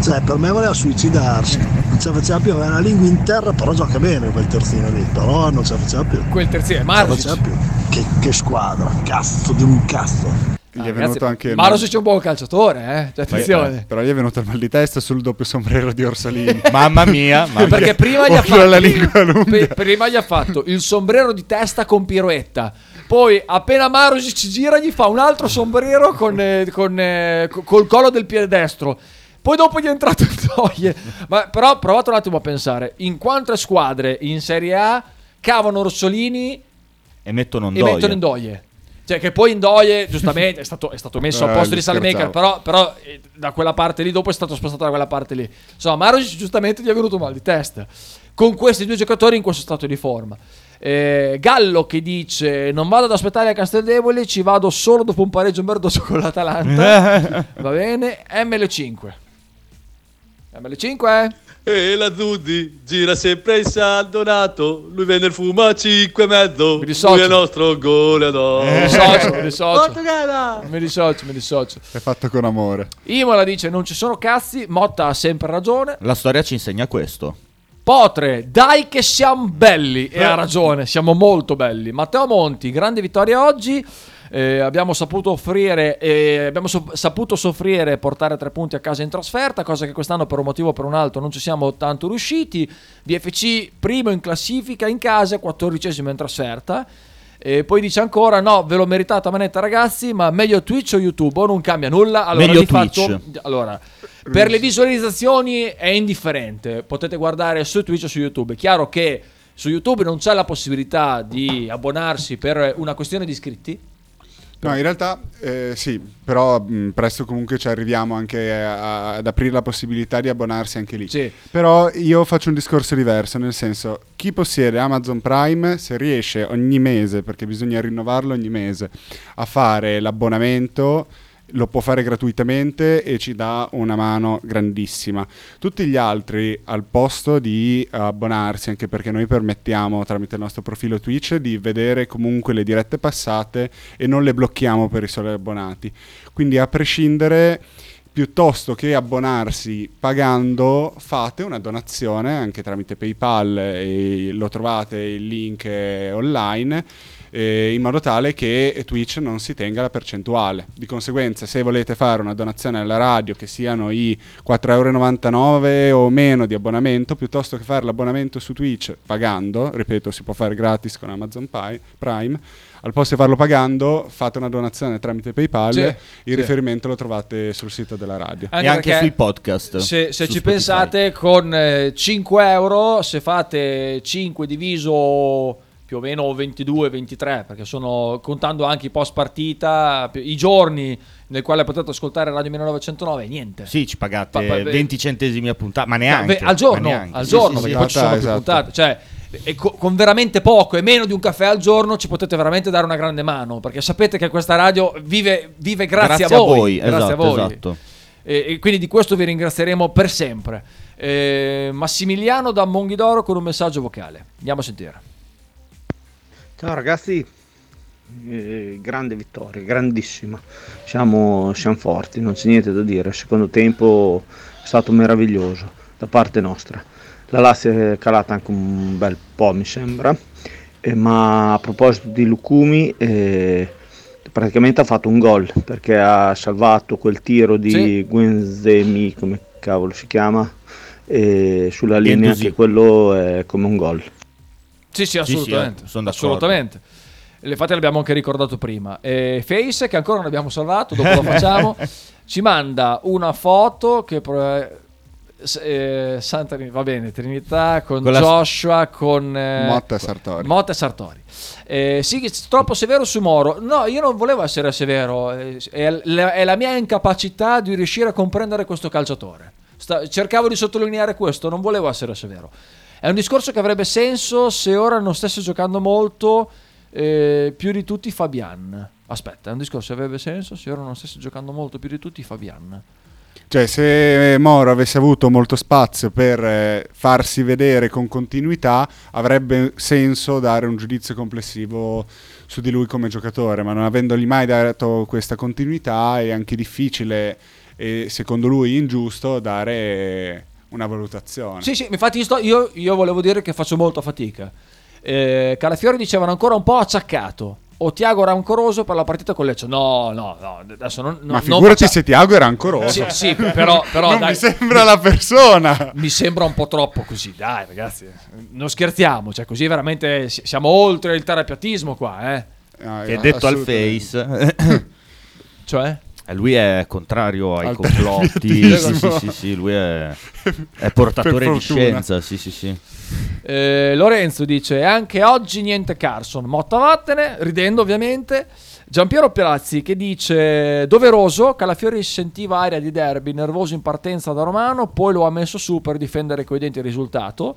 Cioè, per me voleva suicidarsi, non ce la faceva più, aveva una lingua in terra, però gioca bene quel terzino lì, però non ce la faceva più. Quel terzino, faceva più. Che, che squadra, cazzo di un cazzo. Gli Ah, è venuto ragazzi, anche il- Marusic è un buon calciatore, eh? Cioè, Eh, attenzione. però gli è venuto il mal di testa sul doppio sombrero di Orsolini. Mamma mia, mamma Perché prima gli, fatto, lingua lunga. Pe- prima gli ha fatto il sombrero di testa con piroetta. Poi, appena Marusic ci gira, gli fa un altro sombrero con, eh, con, eh, co- col collo del piede destro. Poi dopo gli è entrato il Toie. Ma però provate un attimo a pensare: in quante squadre in Serie A cavano Orsolini e mettono e mettono Indoie? Cioè, che poi Indoie, giustamente, è stato, è stato messo Eh, al posto di Salemaker, però, però eh, da quella parte lì, dopo è stato spostato da quella parte lì. Insomma, Marusic giustamente gli è venuto mal di testa. Con questi due giocatori in questo stato di forma. Eh, Gallo che dice: Non vado ad aspettare a Casteldevoli, ci vado solo dopo un pareggio merdoso con l'Atalanta. Va bene, ML5. ML5 eh? E la Zuzzi gira sempre in saldonato. Lui vende il fumo a 5 e mezzo. Mi dissocio. Lui è il nostro goleador. Mi dissocio, mi dissocio. Mi dissocio, mi dissocio. È fatto con amore. Imola dice: Non ci sono cazzi. Motta ha sempre ragione. La storia ci insegna questo. Potre, dai che siamo belli. E ha ragione, siamo molto belli. Matteo Monti, grande vittoria oggi. Eh, abbiamo saputo offrire, eh, abbiamo so- saputo soffrire e portare tre punti a casa in trasferta, cosa che quest'anno per un motivo o per un altro non ci siamo tanto riusciti. VFC primo in classifica in casa, quattordicesimo in trasferta. E poi dice ancora: No, ve l'ho meritata manetta, ragazzi. Ma meglio Twitch o YouTube? O non cambia nulla. Allora, Meglio Twitch. fatto- allora, per le visualizzazioni è indifferente. Potete guardare su Twitch o su YouTube. È chiaro che su YouTube non c'è la possibilità di abbonarsi per una questione di iscritti. No, in realtà eh, sì, però mh, presto comunque ci arriviamo anche a- ad aprire la possibilità di abbonarsi anche lì. Sì. Però io faccio un discorso diverso, nel senso, chi possiede Amazon Prime, se riesce ogni mese, perché bisogna rinnovarlo ogni mese, a fare l'abbonamento, lo può fare gratuitamente e ci dà una mano grandissima. Tutti gli altri, al posto di abbonarsi, anche perché noi permettiamo tramite il nostro profilo Twitch di vedere comunque le dirette passate e non le blocchiamo per i soli abbonati. Quindi a prescindere piuttosto che abbonarsi pagando, fate una donazione anche tramite PayPal lo trovate il link eh, online eh, in modo tale che Twitch non si tenga la percentuale. Di conseguenza, se volete fare una donazione alla radio che siano i 4,99 euro o meno di abbonamento, piuttosto che fare l'abbonamento su Twitch pagando, ripeto, si può fare gratis con Amazon Pi- Prime. Al posto di farlo pagando, fate una donazione tramite PayPal. Sì, il sì. riferimento lo trovate sul sito della radio. e anche sui podcast. Se, se ci Spotify. pensate, con eh, 5 euro, se fate 5 diviso più o meno 22-23, perché sono contando anche i post partita, i giorni nel quale potete ascoltare Radio 1909, niente. Sì, ci pagate Pa- pa- 20 centesimi a puntata, ma neanche. beh, al giorno, neanche. al Sì, giorno, sì, perché sì. poi ci sono più Esatto. puntate. Cioè, e co- con veramente poco e meno di un caffè al giorno ci potete veramente dare una grande mano, perché sapete che questa radio vive, vive grazie, Grazie a a voi. voi, grazie a esatto, voi. esatto. E, e quindi di questo vi ringrazieremo per sempre. Eh, Massimiliano da Monghidoro con un messaggio vocale. Andiamo a sentire. Ciao ragazzi, Eh, grande vittoria, grandissima. Siamo, siamo forti, non c'è niente da dire. Il secondo tempo è stato meraviglioso da parte nostra. La Lazio è calata anche un bel po', mi sembra. Eh, ma a proposito di Lucumi, eh, praticamente ha fatto un gol perché ha salvato quel tiro di Sì. Guenzemi, come cavolo si chiama, e sulla linea che quello è come un gol. Sì, sì, sì, assolutamente. eh, sono d'accordo. assolutamente. Infatti l'abbiamo anche ricordato prima. E Face, che ancora non abbiamo salvato, dopo lo facciamo, ci manda una foto che... eh, Santa va bene, Trinità con, Con la- Joshua, con eh, Motta e Sartori. Motta e Sartori. Eh, sì, troppo severo su Moro. No, io non volevo essere severo. eh, È, la- è la mia incapacità di riuscire a comprendere questo calciatore. Sta- cercavo di sottolineare questo, non volevo essere severo. È un discorso che avrebbe senso se ora non stesse giocando molto eh, più di tutti Fabian. Aspetta, è un discorso che avrebbe senso se ora non stesse giocando molto più di tutti Fabian. Cioè, se Moro avesse avuto molto spazio per eh, farsi vedere con continuità, avrebbe senso dare un giudizio complessivo su di lui come giocatore, ma non avendogli mai dato questa continuità è anche difficile e secondo lui ingiusto dare una valutazione. Sì, sì, infatti io, sto- io- io volevo dire che faccio molta fatica. Eh, Calafiori dicevano ancora un po' acciaccato. O Tiago rancoroso per la partita con Lecce. No, no, no. Adesso non, ma non figurati faccia- se Tiago era ancoroso. Sì, sì, però, però non dai, mi sembra la persona. mi sembra un po' troppo così, dai ragazzi. Non scherziamo, cioè così veramente si- siamo oltre il terapiatismo qua, eh. Ah, Che detto al face, Cioè? Eh, lui è contrario ai Al complotti. sì, sì, sì, sì, lui è, è portatore di scienza. Sì, sì, sì. Eh, Lorenzo dice anche oggi niente Carson Motta vattene ridendo ovviamente Giampiero Pirazzi che dice doveroso Calafiori sentiva aria di derby nervoso in partenza da Romano poi lo ha messo su per difendere coi denti il risultato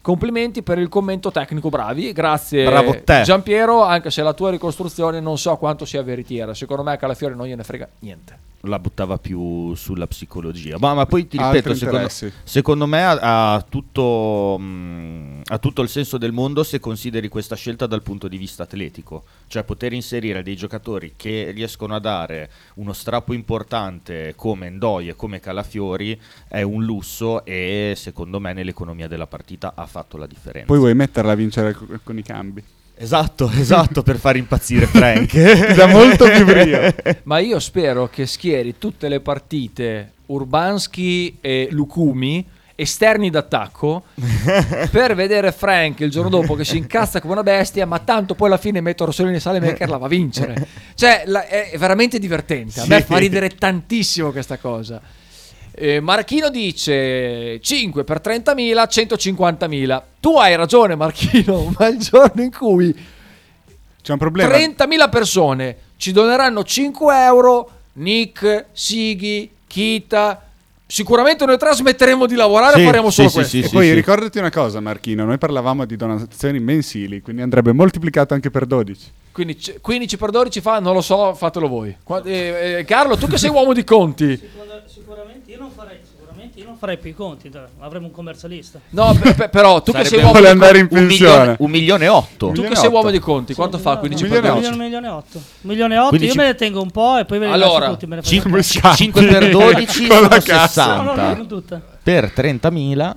complimenti per il commento tecnico bravi. Grazie Bravo te. Giampiero anche se la tua ricostruzione non so quanto sia veritiera. Secondo me a Calafiori non gliene frega niente La buttava più sulla psicologia. Ma, ma poi ti ripeto, secondo, secondo me ha, ha tutto, mh, ha tutto il senso del mondo se consideri questa scelta dal punto di vista atletico. Cioè poter inserire dei giocatori che riescono a dare uno strappo importante come Ndoi e come Calafiori è un lusso e secondo me nell'economia della partita ha fatto la differenza. Poi vuoi metterla a vincere co- con i cambi. Esatto, esatto, per far impazzire Frank. Ti dà molto più brio. Ma io spero che schieri tutte le partite Urbanski e Lukumi esterni d'attacco per vedere Frank il giorno dopo che si incazza come una bestia ma tanto poi alla fine metto Rossellini e Salemaker la va a vincere cioè la- è veramente divertente a me Sì. fa ridere tantissimo questa cosa Eh, Marchino dice 5 per 30.000 150.000 tu hai ragione Marchino ma il giorno in cui C'è un problema. 30.000 persone ci doneranno 5 euro. Nick, Sighi, Kita. Sicuramente noi trasmetteremo di lavorare Sì, e faremo sì, solo sì, questo. sì, E poi ricordati una cosa, Marchino, noi parlavamo di donazioni mensili, quindi andrebbe moltiplicato anche per 12. Quindi c- 15 per 12 fa, non lo so, fatelo voi. Eh, eh, Carlo, tu che sei uomo di conti. Sicura- Sicuramente io non farei, sicuramente io non farei più i conti, dai, avremo un commercialista. No, per- per- però tu che sei uomo di andare conti. in un, milione, pensione. un milione e otto. Tu che sei uomo di conti, quanto Sì, fa? no, 15 no, per milione un 12? milione, un milione e otto. Un milione e otto, 15 io me ne tengo un po' e poi ve ne Allora, lascio tutti. Me ne faccio Cinque- Come scatti. 5 per 12 Con la sono cassa. No, no, no, 60. non tutte. Per 30.000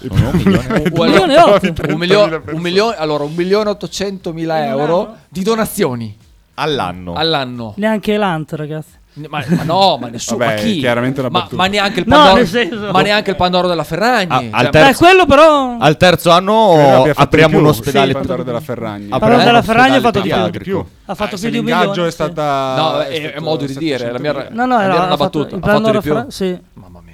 sono un milione. Un milione e otto. Un milione, un milione, allora, un milione e 800 mila In un euro anno? di donazioni all'anno. all'anno. Neanche l'Ant, ragazzi. Ma, ma no, ma nessuno. Vabbè, ma chi? chiaramente una ma, battuta. ma neanche il No, Pandoro, senso- ma neanche il Pandoro della Ferragni. Cioè, al ma- terzo- Beh, quello però... Al terzo anno apriamo un più. ospedale. Sì, Pandoro della Ferragni. Pandoro della Ferragni ha fatto di più. pediatrico. Ha fatto Ah, più di un milione. è stata... No, è, è modo di dire, la mia, 700.000. No, no, la mia era, una battuta. il Ha fatto Pandoro di più? Mamma mia.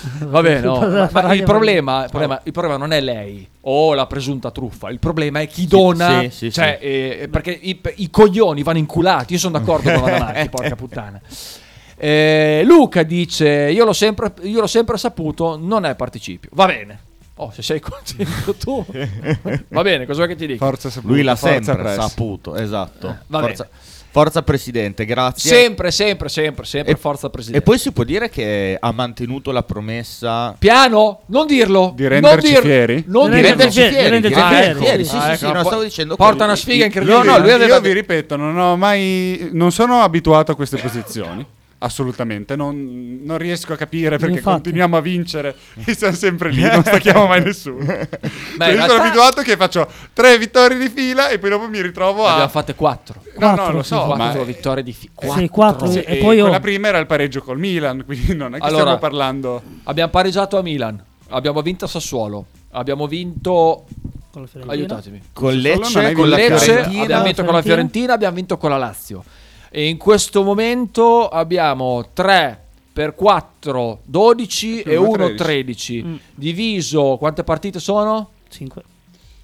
Va bene, no. Ma- ma il, problema, il, problema, il problema non è lei o la presunta truffa. Il problema è chi dona. sì, sì, cioè, eh, perché i, i coglioni vanno inculati. Io sono d'accordo con la Damarchi, porca puttana. Eh, Luca dice: io l'ho, sempre, io l'ho sempre saputo, non è participio. Va bene. Oh, se sei contento tu, va bene. Cosa vuoi che ti dica? Forza saputo, Lui l'ha forza sempre saputo, esatto. va Forza, forza Presidente, grazie. Sempre, sempre, sempre, sempre. E- forza presidente. E poi si può dire che ha mantenuto la promessa Piano, non dirlo. Di renderci non dirlo, fieri? Non Di renderci fieri, fieri. di renderci fieri. fieri, Sì, Ah, sì, ecco, sì, no, stavo dicendo porta una sfiga incredibile. No, no, lui aveva... io vi ripeto, non ho mai... Non sono abituato a queste posizioni. Assolutamente, non, non riesco a capire perché Infatti. continuiamo a vincere e siamo sempre lì, non stacchiamo mai nessuno. Cioè, in io sono abituato che faccio tre vittorie di fila e poi dopo mi ritrovo Ne a... abbiamo fatte quattro. No, no, Quattro, lo sì. so, ma... Quattro vittorie di fi- quattro. Sì, quattro. Sì, E e poi io- quella prima era il pareggio col Milan, quindi non è che Allora- stiamo parlando... Abbiamo pareggiato a Milan, abbiamo vinto a Sassuolo, abbiamo vinto Con la Fiorentina. aiutatemi. Con Lecce, con la Lecce Fiorentina. abbiamo vinto con la Fiorentina, abbiamo vinto con la Lazio. E in questo momento abbiamo 3 per 4 12 e Uno 1 13. 13. Mm. Diviso quante partite sono? Cinque.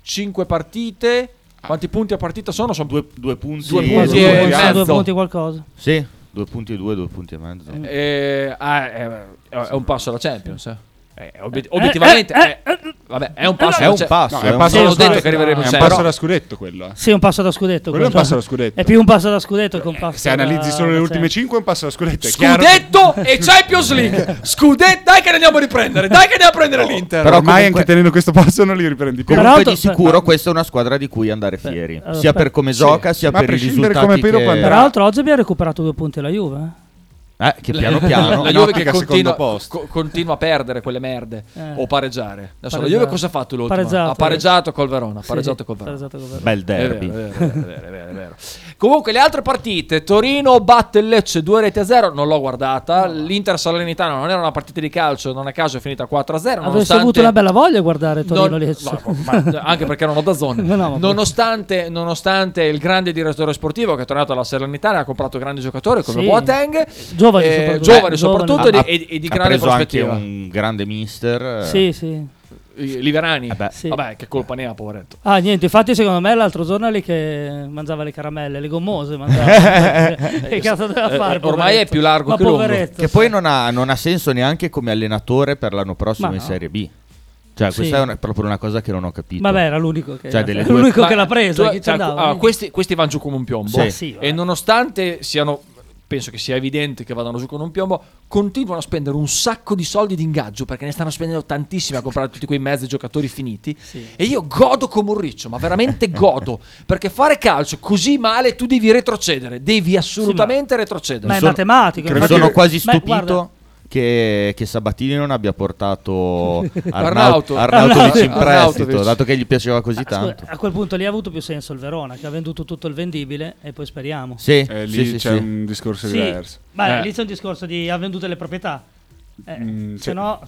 5 partite. Quanti punti a partita sono? Sono Due, due punti. Due Sì, punti e mezzo. due punti qualcosa. Sì, due punti e due, due punti e mezzo. Eh, ah, è, è un passo alla Champions. eh. Eh, obiet- obiettivamente eh, è, vabbè, è un passo È alla un Cha- passo. No, è un passo ho detto scudetto. che arriveremo È un passo da scudetto quello. eh. Sì, un passo da scudetto. Quello è un passo da scudetto. È più un passo da scudetto che un passo Se da- analizzi solo le ultime Champions. 5 è un passo da scudetto. Scudetto e Champions League. Scudetto, dai che ne andiamo a riprendere. Dai che andiamo a prendere l'Inter. Però ormai comunque- anche tenendo questo passo non li riprendi più. Comunque di sicuro questa è una squadra di cui andare fieri. sia per come Sì, gioca, sia per i prescindere risultati. Peraltro oggi abbiamo recuperato due punti la Juve. Eh. Che piano piano... la Juve che continua, secondo posto. co- continua a perdere quelle merde Eh. o pareggiare. Adesso la Pareggiare. Juve cosa ha fatto l'ultimo? Pareggiato. Ha pareggiato col Verona. Ha Sì, pareggiato col Verona. pareggiato col Verona. Bel derby. è vero, è è. Comunque le altre partite, Torino batte il Lecce 2 reti a 0, non l'ho guardata. L'Inter Salernitana non era una partita di calcio, non a caso è finita 4 a 0. Avresti nonostante- avuto una bella voglia a guardare Torino Non- Lecce. no, ma- anche perché non ho da zone. No, no, nonostante, nonostante il grande direttore sportivo che è tornato alla Salernitana ha comprato grandi giocatori come Sì. Boateng, Giovani eh, soprattutto. giovani Eh, soprattutto giovani. e, di- e- di ha grande preso anche prospettiva. un grande mister. eh, Sì, sì. Liverani, Eh beh. Sì. vabbè, che colpa ne ha, poveretto. Ah, niente, infatti secondo me l'altro giorno lì che mangiava le caramelle, le gommose mangiava. che cazzo doveva Eh, fare? ormai poveretto? è più largo Ma che lungo. Che poi non ha, non ha senso neanche come allenatore per l'anno prossimo Ma in no. Serie B. Cioè, Sì. questa è una- proprio una cosa che non ho capito. Vabbè, era l'unico che, Cioè, due- l'unico che l'ha preso. cioè, andava? allora, questi, questi vanno giù come un piombo. Sì. Sì, vabbè. e nonostante siano, penso che sia evidente che vadano giù con un piombo, continuano a spendere un sacco di soldi di ingaggio perché ne stanno spendendo tantissimi a comprare tutti quei mezzi giocatori finiti. Sì. E io godo come un riccio, ma veramente godo. Perché fare calcio così male tu devi retrocedere, devi assolutamente retrocedere. Ma è Sono- matematico. Mi Credo sono quasi Ma stupito guarda- che, che Sabatini non abbia portato Arnauto. Arnauto, Arnautovic in prestito, dato che gli piaceva così Ah, scusa, tanto. a quel punto lì ha avuto più senso il Verona che ha venduto tutto il vendibile e poi speriamo. Sì, Eh, lì sì, c'è sì. un discorso Sì, diverso. ma Eh. lì c'è un discorso di ha venduto le proprietà. Eh, Mm, se, sì. no,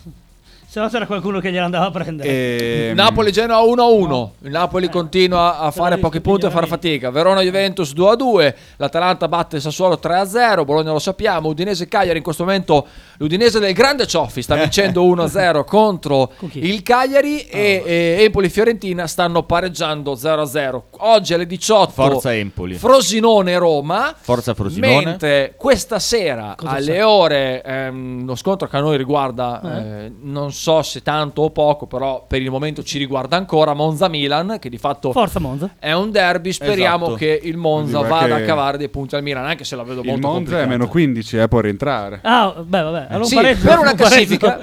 se no c'era qualcuno che gliela andava a prendere. E, Napoli-Genoa 1-1. Il Napoli continua a fare pochi punti e a fare miglioramenti. fatica. Verona-Juventus 2-2. L'Atalanta batte il Sassuolo 3-0. Bologna lo sappiamo. Udinese-Cagliari in questo momento. L'Udinese del grande Cioffi sta vincendo 1-0 contro Con il Cagliari. E, e Empoli-Fiorentina stanno pareggiando 0-0. Oggi alle 18. Forza Empoli. Frosinone-Roma. Forza Frosinone. Mentre questa sera Cosa alle c'è? ore, ehm, lo scontro che a noi riguarda, eh, non so se tanto o poco, però per il momento ci riguarda ancora Monza-Milan, che di fatto Forza Monza. è un derby. Speriamo Esatto. che il Monza Quindi vada a cavare dei punti al Milan, anche se la vedo il molto Monza è complicata. meno 15, eh, può rientrare. Ah, beh, vabbè. Allora Sì, pareggio- per, una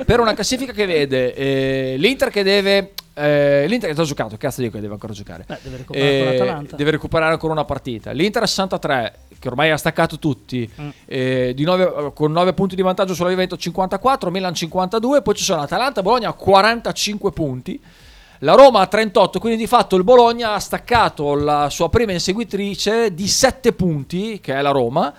per una classifica che vede eh, l'Inter che deve. eh, L'Inter che ha già giocato, cazzo dico che deve ancora giocare. Beh, deve recuperare con Eh, deve recuperare ancora una partita. L'Inter a 63, che ormai ha staccato tutti, Mm. eh, di nove- eh, con 9 punti di vantaggio sulla Juventus 54, Milan 52, poi ci sono Atalanta Bologna a 45 punti. La Roma a 38, quindi di fatto il Bologna ha staccato la sua prima inseguitrice di 7 punti, che è la Roma.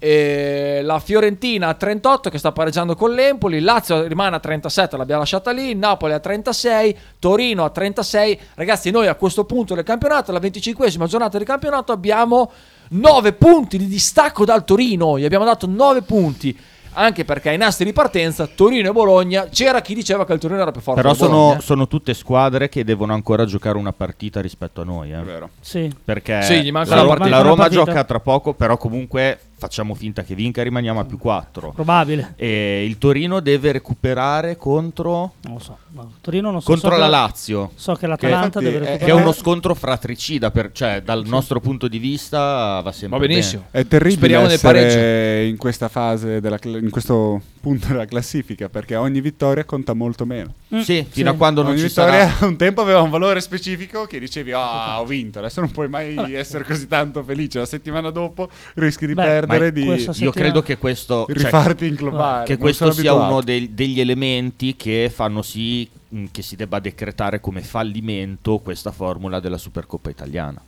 E la Fiorentina a 38 che sta pareggiando con l'Empoli, Lazio rimane a 37, l'abbiamo lasciata lì, Napoli a 36, Torino a 36. Ragazzi, noi a questo punto del campionato, la 25esima giornata del campionato, abbiamo 9 punti di distacco dal Torino, gli abbiamo dato 9 punti. Anche perché ai nastri di partenza Torino e Bologna c'era chi diceva che il Torino era più forte Però sono, sono tutte squadre che devono ancora giocare una partita rispetto a noi. eh. È vero. Sì. Perché Sì, la, la Roma gioca tra poco, però comunque facciamo finta che vinca e rimaniamo a più 4. Probabile. E il Torino deve recuperare contro, Non lo so. No, Torino non so. contro so la che- Lazio. So che l'Atalanta infatti deve recuperare. Che è uno scontro fratricida, per- cioè dal nostro punto di vista va sempre Va benissimo. È terribile Speriamo nel essere pareggio. in questa fase, della in questo punto della classifica perché ogni vittoria conta molto meno. Mm, Sì, fino sì. a quando non ogni ci vittoria sarà un tempo aveva un valore specifico che dicevi ah ho vinto, adesso non puoi mai essere così tanto felice, la settimana dopo rischi di Beh, perdere di Io credo che questo cioè, rifarti inclopare. che non questo sia abituato. uno dei- degli elementi che fanno sì mh, che si debba decretare come fallimento questa formula della Supercoppa italiana.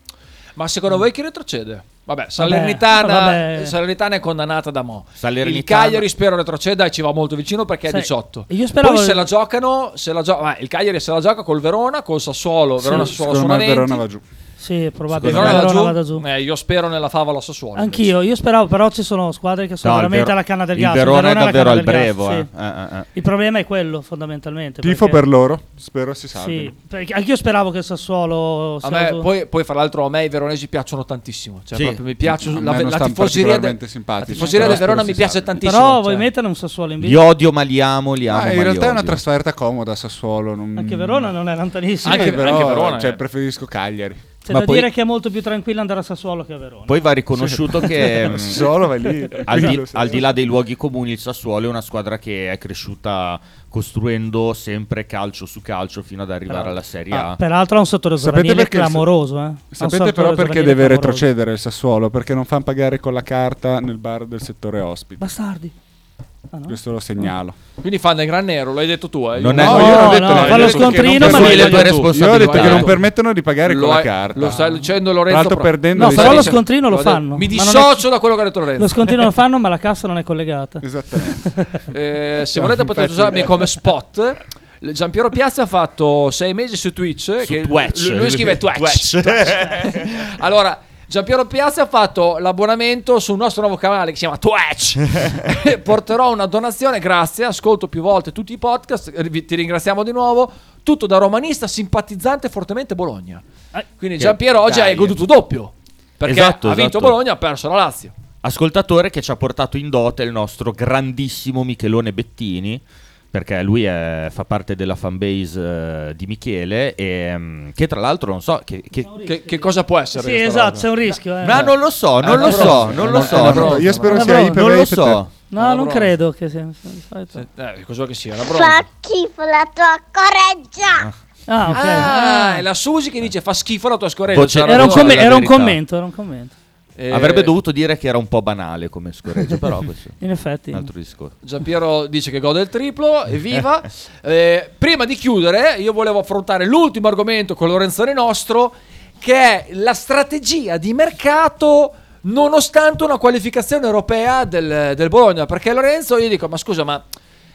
Ma secondo voi chi retrocede? Vabbè, Salernitana, vabbè. Salernitana è condannata da mo. Il Cagliari spero retroceda e ci va molto vicino perché è Sai, 18. io Poi se la giocano, se la gio- ma il Cagliari se la gioca col Verona, col Sassuolo, Verona Sassuolo Secondo sono me 20. Verona va giù. Sì, Il probabilmente Verona Verona va vada giù. giù. Eh, io spero nella favola Sassuolo. invece. Anch'io, io speravo, però ci sono squadre che sono No, veramente Ver- alla canna del il gas. Verona è davvero al del gas, brevo. sì. eh. Eh, eh, eh. Il problema è quello, fondamentalmente. Tifo perché- per loro, spero si salvino. Sì, perché anch'io speravo che il Sassuolo A me, giù. poi, poi, fra l'altro, a me i veronesi piacciono tantissimo. Cioè, Sì. proprio mi piace A la, la tifoseria, de- la tifoseria però del Verona mi piace tantissimo. Però cioè. vuoi mettere un Sassuolo in Li vita? odio ma li amo, li amo. In li realtà è una trasferta comoda Sassuolo. Anche Verona non è lontanissimo. Però, anche Verona, cioè, eh. preferisco Cagliari. C'è Ma da poi- dire che è molto più tranquillo andare a Sassuolo che a Verona. Poi va riconosciuto che mh, Solo vai lì. al, di, sì. al di là dei luoghi comuni, il Sassuolo è una squadra che è cresciuta costruendo sempre calcio su calcio fino ad arrivare Però- alla Serie Ah, A. Peraltro ha un settore Sapete giovanile clamoroso. Eh. Sapete però perché deve clamoroso. retrocedere il Sassuolo? Perché non fanno pagare con la carta nel bar del settore ospite. Bastardi. Ah, no? Questo lo segnalo. Quindi fanno il gran nero, l'hai detto tu. Eh? Non è- No, No, io non ho detto no, niente, fa lo scontrino, ma le tue tu. Io ho detto che responsabilità. non permettono di pagare lo, con la carta. lo sta dicendo Lorenzo. perdendo No, però lo scontrino lo fanno. Mi dissocio da quello che ha detto Lorenzo. Lo scontrino lo fanno, ma la cassa non è collegata. Esattamente. Eh, se volete potete usarmi come spot. Giampiero Piazza ha fatto sei mesi su Twitch. Su che Twitch. Lui, lui scrive Twitch. allora, Giampiero Piazza ha fatto l'abbonamento sul nostro nuovo canale che si chiama Twitch. Porterò una donazione, grazie. Ascolto più volte tutti i podcast. Ti ringraziamo di nuovo. Tutto da romanista simpatizzante fortemente Bologna. Quindi Che- Giampiero oggi hai goduto doppio. Perché Esatto, ha vinto esatto. Bologna, ha perso la Lazio. Ascoltatore che ci ha portato in dote il nostro grandissimo Michelone Bettini. Perché lui è- fa parte della fanbase eh, di Michele e mm, che tra l'altro non so che, che- Che, che cosa può essere? Sì, esatto, roba? c'è un rischio. eh. ma non lo so, non lo so, non lo so, Io spero sia bro, Ipe non lo so. No, non bronza. credo che sia. Eh, cosa che sia. Fa schifo la tua correggia. Ah, ok. Ah, Ah. è la Susi che dice fa schifo la tua scoreggia. Era un, la era un commento, era un commento. Eh, Avrebbe dovuto dire che era un po' banale come scoreggio, però questo In effetti. è un altro discorso. Giampiero dice che gode il triplo, evviva. Eh, prima di chiudere, io volevo affrontare l'ultimo argomento con Lorenzone nostro, che è la strategia di mercato nonostante una qualificazione europea del, del Bologna. Perché Lorenzo, io dico, ma scusa, ma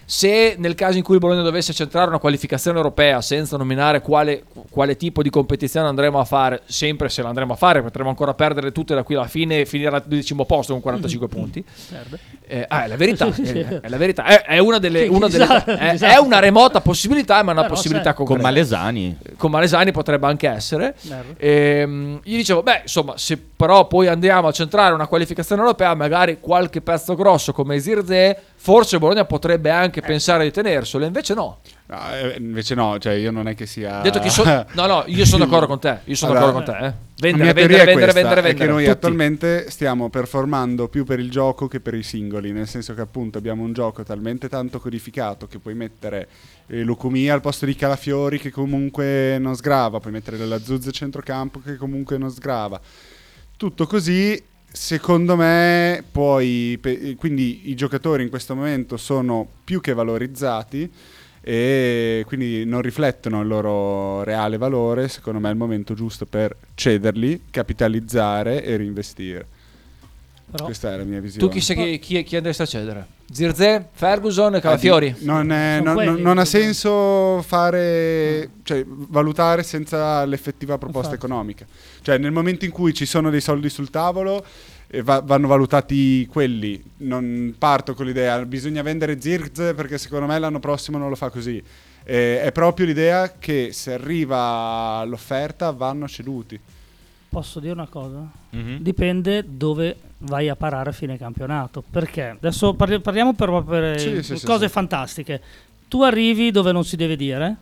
se nel caso in cui il Bologna dovesse centrare una qualificazione europea senza nominare quale, quale tipo di competizione andremo a fare, sempre se l'andremo a fare, potremo ancora perdere tutte da qui alla fine e finire al decimo posto con 45 punti. Perde. Eh, ah, è la verità, Sì, sì, sì. È, è la verità. È, è una delle, una delle- esatto, è, esatto. è una remota possibilità, ma è una Però, possibilità sai, Con concreta. Malesani. Con Malesani potrebbe anche essere. Ehm, gli dicevo, beh, insomma, se però poi andiamo a centrare una qualificazione europea, magari qualche pezzo grosso come Zirze, forse Bologna potrebbe anche pensare di tenerselo, invece no. No, eh, invece no, cioè io non è che sia... Detto che so- no, no, io sono d'accordo con te. Io sono Allora, d'accordo con te. Eh. La Vendere, vendere, vendere, vendere, vendere. che noi Tutti. attualmente stiamo performando più per il gioco che per i singoli, nel senso che appunto abbiamo un gioco talmente tanto codificato che puoi mettere eh, Lucumia al posto di Calafiori che comunque non sgrava, puoi mettere della Zuzza centrocampo che comunque non sgrava. Tutto così, secondo me, poi pe- quindi i giocatori in questo momento sono più che valorizzati e quindi non riflettono il loro reale valore, secondo me è il momento giusto per cederli, capitalizzare e reinvestire. Però, Questa è la mia visione. Tu chi, sei, chi, chi andresti a cedere? Zirze, Ferguson e Calafiori? Non, è- non- quelli non- non ha senso fare, cioè, valutare senza l'effettiva proposta Infatti. economica. Cioè, nel momento in cui ci sono dei soldi sul tavolo, eh, va- vanno valutati quelli. Non parto con l'idea, bisogna vendere Zirz perché secondo me l'anno prossimo non lo fa così. Eh, è proprio l'idea che se arriva l'offerta vanno ceduti. Posso dire una cosa? Mhm. Dipende dove vai a parare a fine campionato. Perché adesso parli- parliamo però per Sì, sì, cose sì. fantastiche. Tu arrivi dove non si deve dire.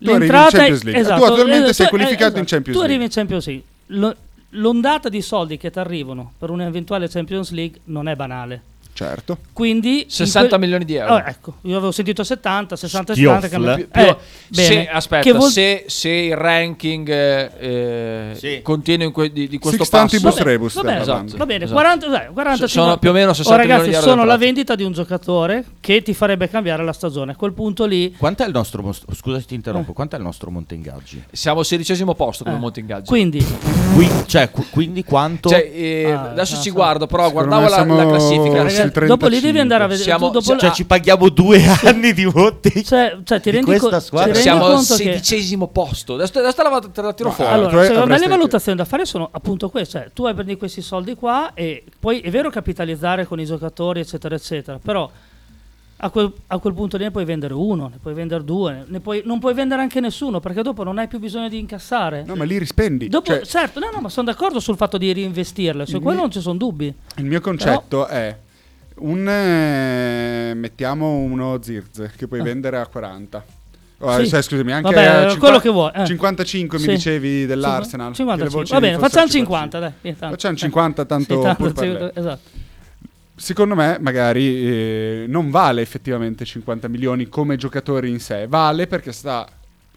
Tu arrivi in L'entrata Champions League. esatto, tu attualmente eh, sei tu- eh, qualificato in esatto. Champions Tu arrivi League. in Champions League. Lo- l'ondata di soldi che ti arrivano per un'eventuale Champions League non è banale. Certo. Quindi in 60 quel- milioni di euro. Oh, ecco, io avevo sentito 70, 60, Schioffle. 70 che più. Più- Eh, bene. se, aspetta, Che vuol- se, se il ranking eh, eh, Sì. continua in que- di, di questo Sixtantibus passo, Vabbè, rebus. va stiamo bene, parlando. Va bene, Esatto. 40, dai, 40 Sono 50. più o meno 60 oh, ragazzi, milioni di euro sono la vendita di un giocatore che ti farebbe cambiare la stagione. A quel punto lì Quant'è il nostro mos- scusa se ti interrompo, quant'è il nostro monte ingaggi? siamo al sedicesimo posto come Eh. monte ingaggi. quindi Qui- cioè, qu- quindi quanto Cioè, eh, Ah, adesso no, ci so. guardo, però guardavo la, classifica. ragazzi. Dopo lì devi 35. andare a vedere Siamo- tu dopo- cioè ah, ci paghiamo due anni di monte cioè, cioè, ti di rendi, co- squadra. ti rendi siamo al conto che sedicesimo posto. Adesso, adesso te, la, te la tiro No, fuori. allora, Allora, tu secondo me le valutazioni da fare sono appunto queste, cioè tu hai prendi questi soldi qua e poi è vero capitalizzare con i giocatori eccetera eccetera, però a quel, a quel punto lì ne puoi vendere uno, ne puoi vendere due, puoi- non puoi vendere anche nessuno perché dopo non hai più bisogno di incassare. No, ma lì rispendi. Dopo, Cioè, certo, no, no, ma sono d'accordo sul fatto di reinvestirle, su quello mio- non ci sono dubbi. il mio concetto è un eh, mettiamo uno Zirz che puoi Ah. vendere a 40. Oh, Sì. cioè, scusami, anche Vabbè, a quello 50 che vuoi, eh. 55 mi Sì. dicevi dell'Arsenal. che le 55. voci Va bene, facciamo 55. 50, dai. tanto. Facciamo Eh. 50 tanto Sì, tanto, parlé. esatto. Secondo me, magari eh, non vale effettivamente 50 milioni come giocatore in sé, vale perché sta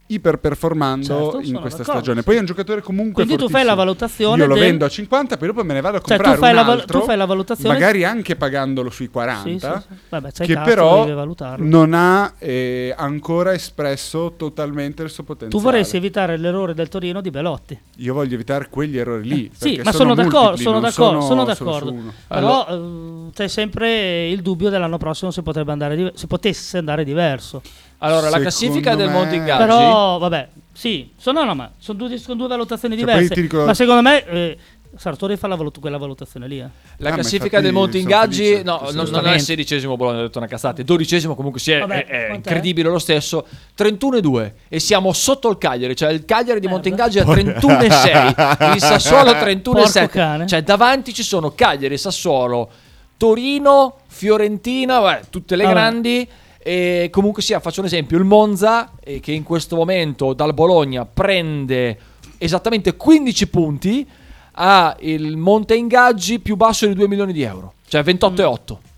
iperperformando Certo, in sono questa d'accordo. stagione. Poi è un giocatore comunque Quindi tu fai la fortissimo. valutazione Io lo del- vendo a 50, poi dopo me ne vado a Cioè, tu comprare fai un la val- altro, tu fai la valutazione- magari anche pagandolo sui 40, Sì, sì, sì. Vabbè, che cazzo, però non ha eh, ancora espresso totalmente il suo potenziale. Tu vorresti evitare l'errore del Torino di Belotti. Io voglio evitare quegli errori lì. Sì, perché ma sono, d'accordo, sono d'accordo, sono d'accordo. su uno. Però eh, c'è sempre il dubbio dell'anno prossimo se potrebbe andare div- se potesse andare diverso. Allora, la classifica del me- monte ingaggi. Però vabbè, sì, sono, no, ma sono due, sono due valutazioni Cioè, diverse. ti dico- Ma secondo me eh, Sartori fa la valut- quella valutazione lì. eh. La Ah, classifica del Monte Ingaggi, no, non, non è il sedicesimo Bologna, ho detto una cazzata, è dodicesimo comunque sì, è, Vabbè, è- è incredibile lo stesso, 31 e 2 e siamo sotto il Cagliari, cioè il Cagliari di Monte Merda. Ingaggi è 31 e 6, il Sassuolo 31 e Porco 7, cane. cioè davanti ci sono Cagliari, Sassuolo, Torino, Fiorentina, vabbè, tutte le Vabbè. grandi. E comunque sia, faccio un esempio, il Monza, eh, che in questo momento dal Bologna prende esattamente 15 punti, ha il monte ingaggi più basso di 2 milioni di euro, cioè 28,8. Sì.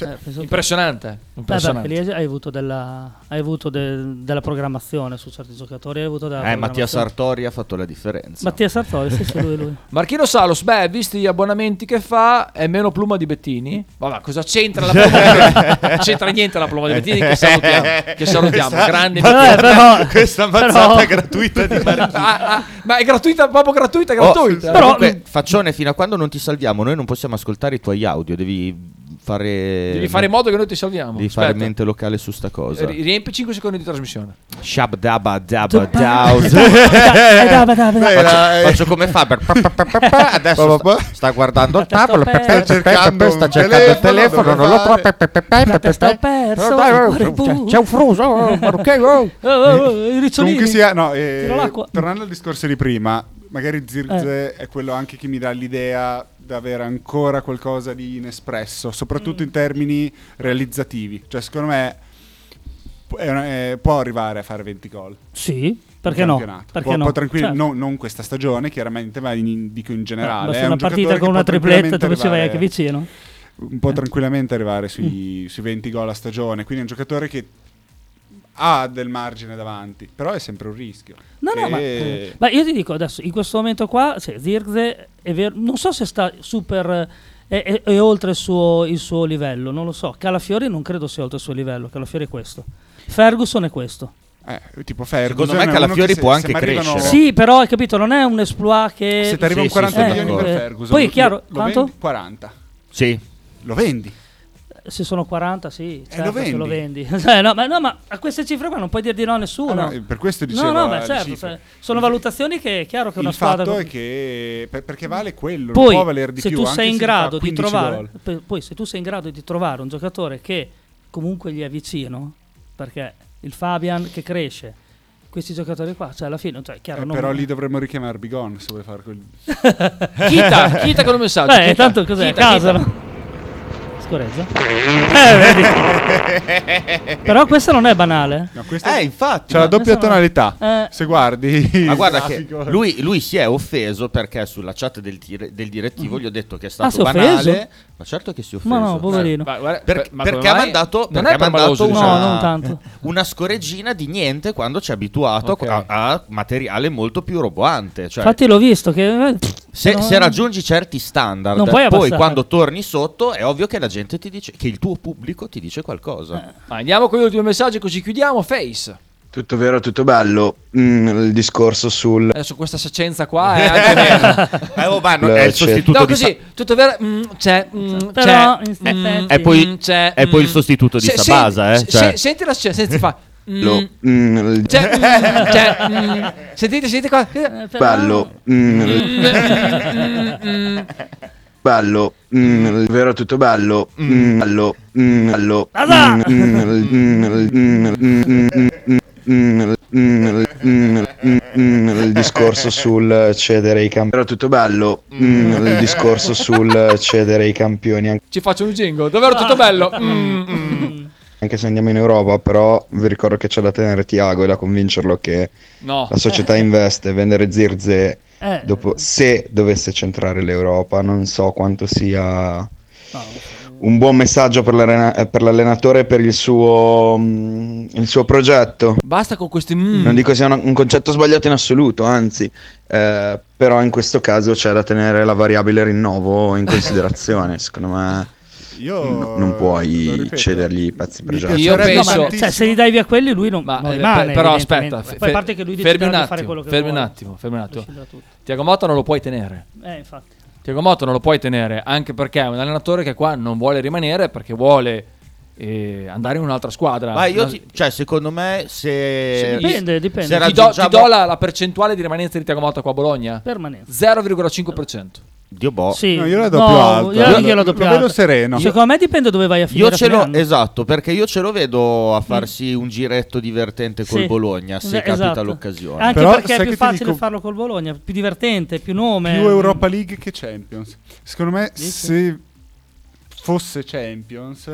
Eh, penso- Impressionante. Beh, beh, impressionante. lì hai avuto, della, hai avuto del- della programmazione su certi giocatori. Hai avuto della Eh, Mattia. Sartori ha fatto la differenza. Mattia Sartori, sì, sì, lui, lui. Marchino Salos, beh, visti gli abbonamenti che fa, è meno pluma di Bettini. Vabbè, cosa c'entra la pluma? Non c'entra niente la pluma di Bettini, che salutiamo. Che salutiamo. Questa- Grande Eh, però- Questa però- mazzata gratuita di Marchino. Ah, ah, ma è gratuita, proprio gratuita, Oh, gratuita. però- comunque, Faccione, fino a quando non ti salviamo, noi non possiamo ascoltare i tuoi audio. Devi fare. Devi fare in modo che noi ti salviamo. Devi fare Aspetta. mente locale su sta cosa. Ri- Riempi 5 secondi di trasmissione. Shab dai, dai, dai. Faccio, come Faber. Adesso sta, sta guardando il tavolo. Sta cercando sta cercando il telefono. Non lo fare? perso, Oh. C'è un fruso. oh, oh. Comunque sia, no, eh, tornando al discorso di prima, magari Zirze è quello anche che mi dà l'idea di avere ancora qualcosa di inespresso, soprattutto in termini realizzativi. Cioè, secondo me è una- è- può arrivare a fare 20 gol. Sì, perché no? Perché può, no? può tranquilli- Certo. non, non questa stagione, chiaramente, ma in- dico in generale. Basta È una un partita con una tripletta dove ci vai anche vicino. un po' Eh. tranquillamente arrivare sui, sui 20 gol a stagione. Quindi è un giocatore che ha del margine davanti, però è sempre un rischio. No, no, E- ma, eh, ma io ti dico adesso, in questo momento qua, cioè, Zirkzee è vero, non so se sta super, è, è- è oltre il suo, il suo livello, non lo so. Calafiori non credo sia oltre il suo livello, Calafiori è questo. Ferguson è questo. Eh, tipo Ferguson Secondo me Calafiori se- può anche crescere. Sì, però hai capito, non è un exploit che... Se ti arriva Sì, un 40 sì, milioni sì, per eh, Ferguson, poi è lo- chiaro, lo quanto? vendi? 40. Sì. Lo vendi. Se sono 40, sì, certo lo vendi? lo vendi. No, ma, no, ma a queste cifre qua non puoi dire di no a nessuno. Ah, no, per questo dicevo No, no, eh, ma le certo, cioè, sono valutazioni che è chiaro che una Il squadra... fatto è che per- perché vale quello, non Poi, può valere di se più. tu sei in grado di 15 trovare, gol. pe- poi se tu sei in grado di trovare un giocatore che comunque gli è vicino, perché il Fabian che cresce, questi giocatori qua, cioè alla fine, cioè, chiaro, Eh, non- però lì dovremmo richiamare Bigon se vuole fare quel... Chita, Chita con un messaggio. Beh, Chita, tanto cos'è? A Chita, casa, Chita. no? Scorreggia. Eh, vedi. Però questa non è banale. No, questa Eh, infatti. c'ha la doppia adesso no. tonalità. Eh. Se guardi... Ma il guarda che grafico- lui, lui si è offeso perché sulla chat del, dire- del direttivo gli ho detto che è Ah, stato si è banale. Ma certo che si è offeso. Ma no, poverino. Ma guarda, Per- ma perché ha mandato, Non perché è ha mandato una, diciamo. No, non tanto. una scoreggina di niente quando ci è abituato Ok. a, a materiale molto più roboante. Cioè, Infatti l'ho visto che... eh, se, no, se raggiungi certi standard, poi abbassare. quando torni sotto è ovvio che la gente ti dice che il tuo pubblico ti dice qualcosa. Ma andiamo con gli ultimi messaggi così chiudiamo. Face. Tutto vero, tutto bello. Mm, il discorso sul Adesso questa saccenza qua è anche vera. Eh, oh, ma no, Beh, è il sostituto No, di così, tutto vero. mm, c'è, mm, Però, c'è, in sti mm, effetti- È poi- mm, c'è, è poi il mm. sostituto di Se- Sabasa, se- eh, cioè. se- senti la senti fa. mm, lo- mm, c'è, mm, c'è, mm. Sentite, sentite qua. eh, però- bello. Mm, il- Mm, bello. Mm, il vero, tutto bello. Mm, bello. Mm, bello. Asa! Mm, mm, il- mm, il- mm, il- mm, mm, mm, mm, mm, il- mm, il- mm, il- mm, mm, il discorso sul cedere i campioni. Era tutto bello. Il discorso sul cedere i campioni. Ci faccio un jingle. Davvero tutto bello. Mm, mm. Anche se andiamo in Europa, però vi ricordo che c'è da tenere Tiago e da convincerlo che No. la società investe, vendere Zirze Eh, dopo, se dovesse centrare l'Europa, non so quanto sia no. Un buon messaggio per, eh, per l'allenatore e per il suo, mm, il suo progetto. Basta con questi. mm. Non dico sia un, un concetto sbagliato in assoluto, anzi, eh, però in questo caso c'è da tenere la variabile rinnovo in considerazione. Secondo me Io n- non puoi ripeto, cedergli i pezzi pregiati. Io penso- No, cioè, se gli dai via quelli, lui non, Ma, non eh, rimane. per- però aspetta, fe- Poi a parte che lui fermi un deciderà di attimo, fare quello che fermi un vuole. attimo, fermi un attimo. Tiago Motta non lo puoi tenere. Eh, infatti. Tiago Motta non lo puoi tenere anche perché è un allenatore che qua non vuole rimanere perché vuole andare in un'altra squadra. Ma io, ti- cioè, secondo me, se. Dipende, dipende. se ti, do, ti do la, la percentuale di rimanenza di Tiago Motta qua a Bologna? Permanenza. 0,5%. Dio boh. Sì. No, io la do No, più alta. Io, anche io la Lo- do più lo vedo alta. sereno. Secondo me dipende dove vai a finire. Io ce l'ho, esatto, perché io ce lo vedo a farsi un giretto divertente col Sì. Bologna, se Eh, capita esatto. l'occasione. Anche Però perché è più facile dico- farlo col Bologna, più divertente, più nome. più Europa League che Champions. Secondo me, Dici? se fosse Champions,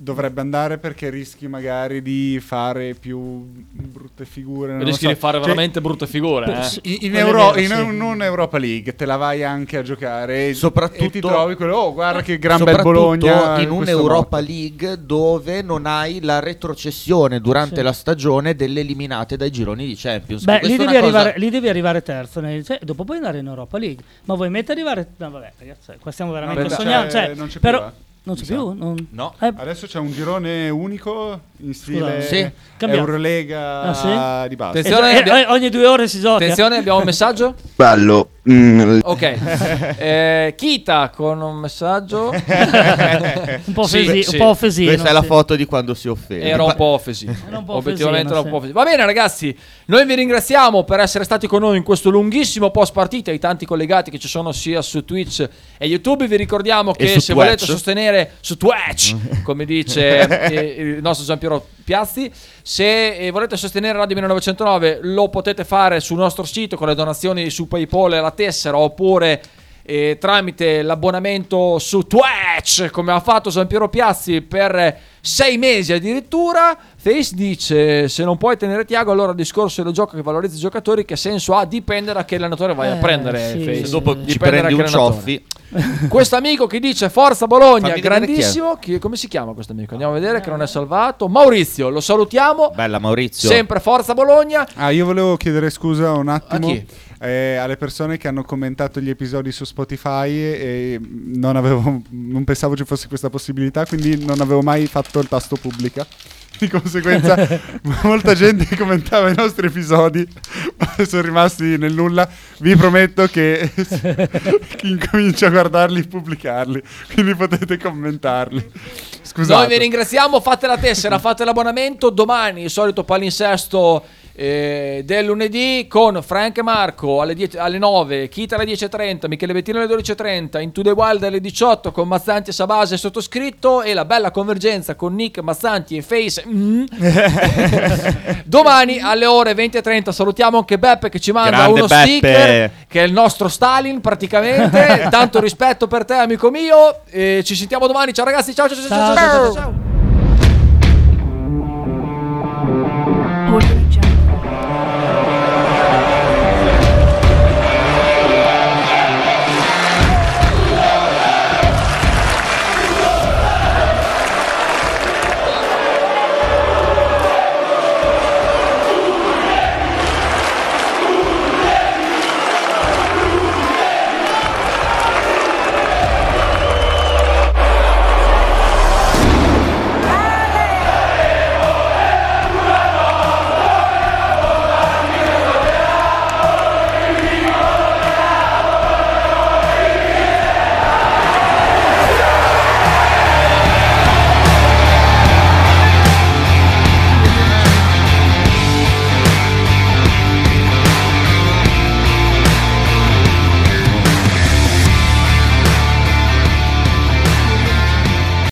dovrebbe andare perché rischi magari di fare più brutte figure. Rischi so. di fare Cioè, veramente brutte figure. eh. In, Euro- vero, in sì. un- non Europa League te la vai anche a giocare e, Soprattutto- e ti trovi quello oh guarda che gran bel Bologna in un'Europa. League dove non hai la retrocessione durante Sì. la stagione delle eliminate dai gironi di Champions. Beh, lì devi, una cosa- arrivare, lì devi arrivare terzo. nel- cioè, dopo puoi andare in Europa League. Ma vuoi mettere arrivare. No, vabbè, ragazzi, qua stiamo veramente Aspetta, sognando. Cioè, non c'è però, più, eh? Non c'è più? Non- No. Eh, adesso c'è un girone unico in stile Sì. Eurolega Ah, sì? di base Attenzione, eh, eh, abbia- ogni due ore si gioca. Attenzione, abbiamo un messaggio? Bello. Mm, Ok. Eh, Kita con un messaggio. un po' Sì, fesi- sì. un po' offesino. Questa è la foto di quando si offende. Era un po' offesivo. Era un po' un offesino, po' sì. offesivo. Va bene, ragazzi. Noi vi ringraziamo per essere stati con noi in questo lunghissimo post partita. I tanti collegati che ci sono sia su Twitch e YouTube. Vi ricordiamo che se Twitch. volete sostenere su Twitch, come dice eh, il nostro Giampiero Piazzi, se eh, volete sostenere Radio 1909, lo potete fare sul nostro sito con le donazioni su PayPal e la tessera oppure eh, tramite l'abbonamento su Twitch come ha fatto Giampiero Piazzi per sei mesi addirittura Face dice se non puoi tenere Tiago allora il discorso dello gioco che valorizza i giocatori che senso ha dipende da che allenatore vai a Eh, prendere sì. Face. Se dopo Dipende ci prendi un cioffi. questo amico che dice Forza Bologna, Fammi grandissimo. Chi- come si chiama questo amico? Andiamo a vedere che non è salvato. Maurizio, lo salutiamo. Bella Maurizio. Sempre Forza Bologna. Ah, io volevo chiedere scusa un attimo A chi? Eh, alle persone che hanno commentato gli episodi su Spotify e non, avevo, non pensavo ci fosse questa possibilità, quindi non avevo mai fatto il tasto pubblica. Di conseguenza, molta gente commentava i nostri episodi, ma sono rimasti nel nulla. Vi prometto che chi incomincia a guardarli, pubblicarli, quindi potete commentarli. Scusate. Noi vi ringraziamo. Fate la tessera, fate l'abbonamento. Domani il solito palinsesto eh, del lunedì con Frank e Marco alle, 10, alle 9, Kita alle 10.30, Michele Bettino alle 12.30, Into the Wild alle 18 con Mazzanti e Sabase sottoscritto e la bella convergenza con Nick Mazzanti e Face mm. domani alle ore 20.30 salutiamo anche Beppe che ci manda Grande uno Beppe. sticker che è il nostro Stalin praticamente tanto rispetto per te amico mio e ci sentiamo domani ciao ragazzi ciao ciao ciao ciao, ciao, ciao, ciao. ciao.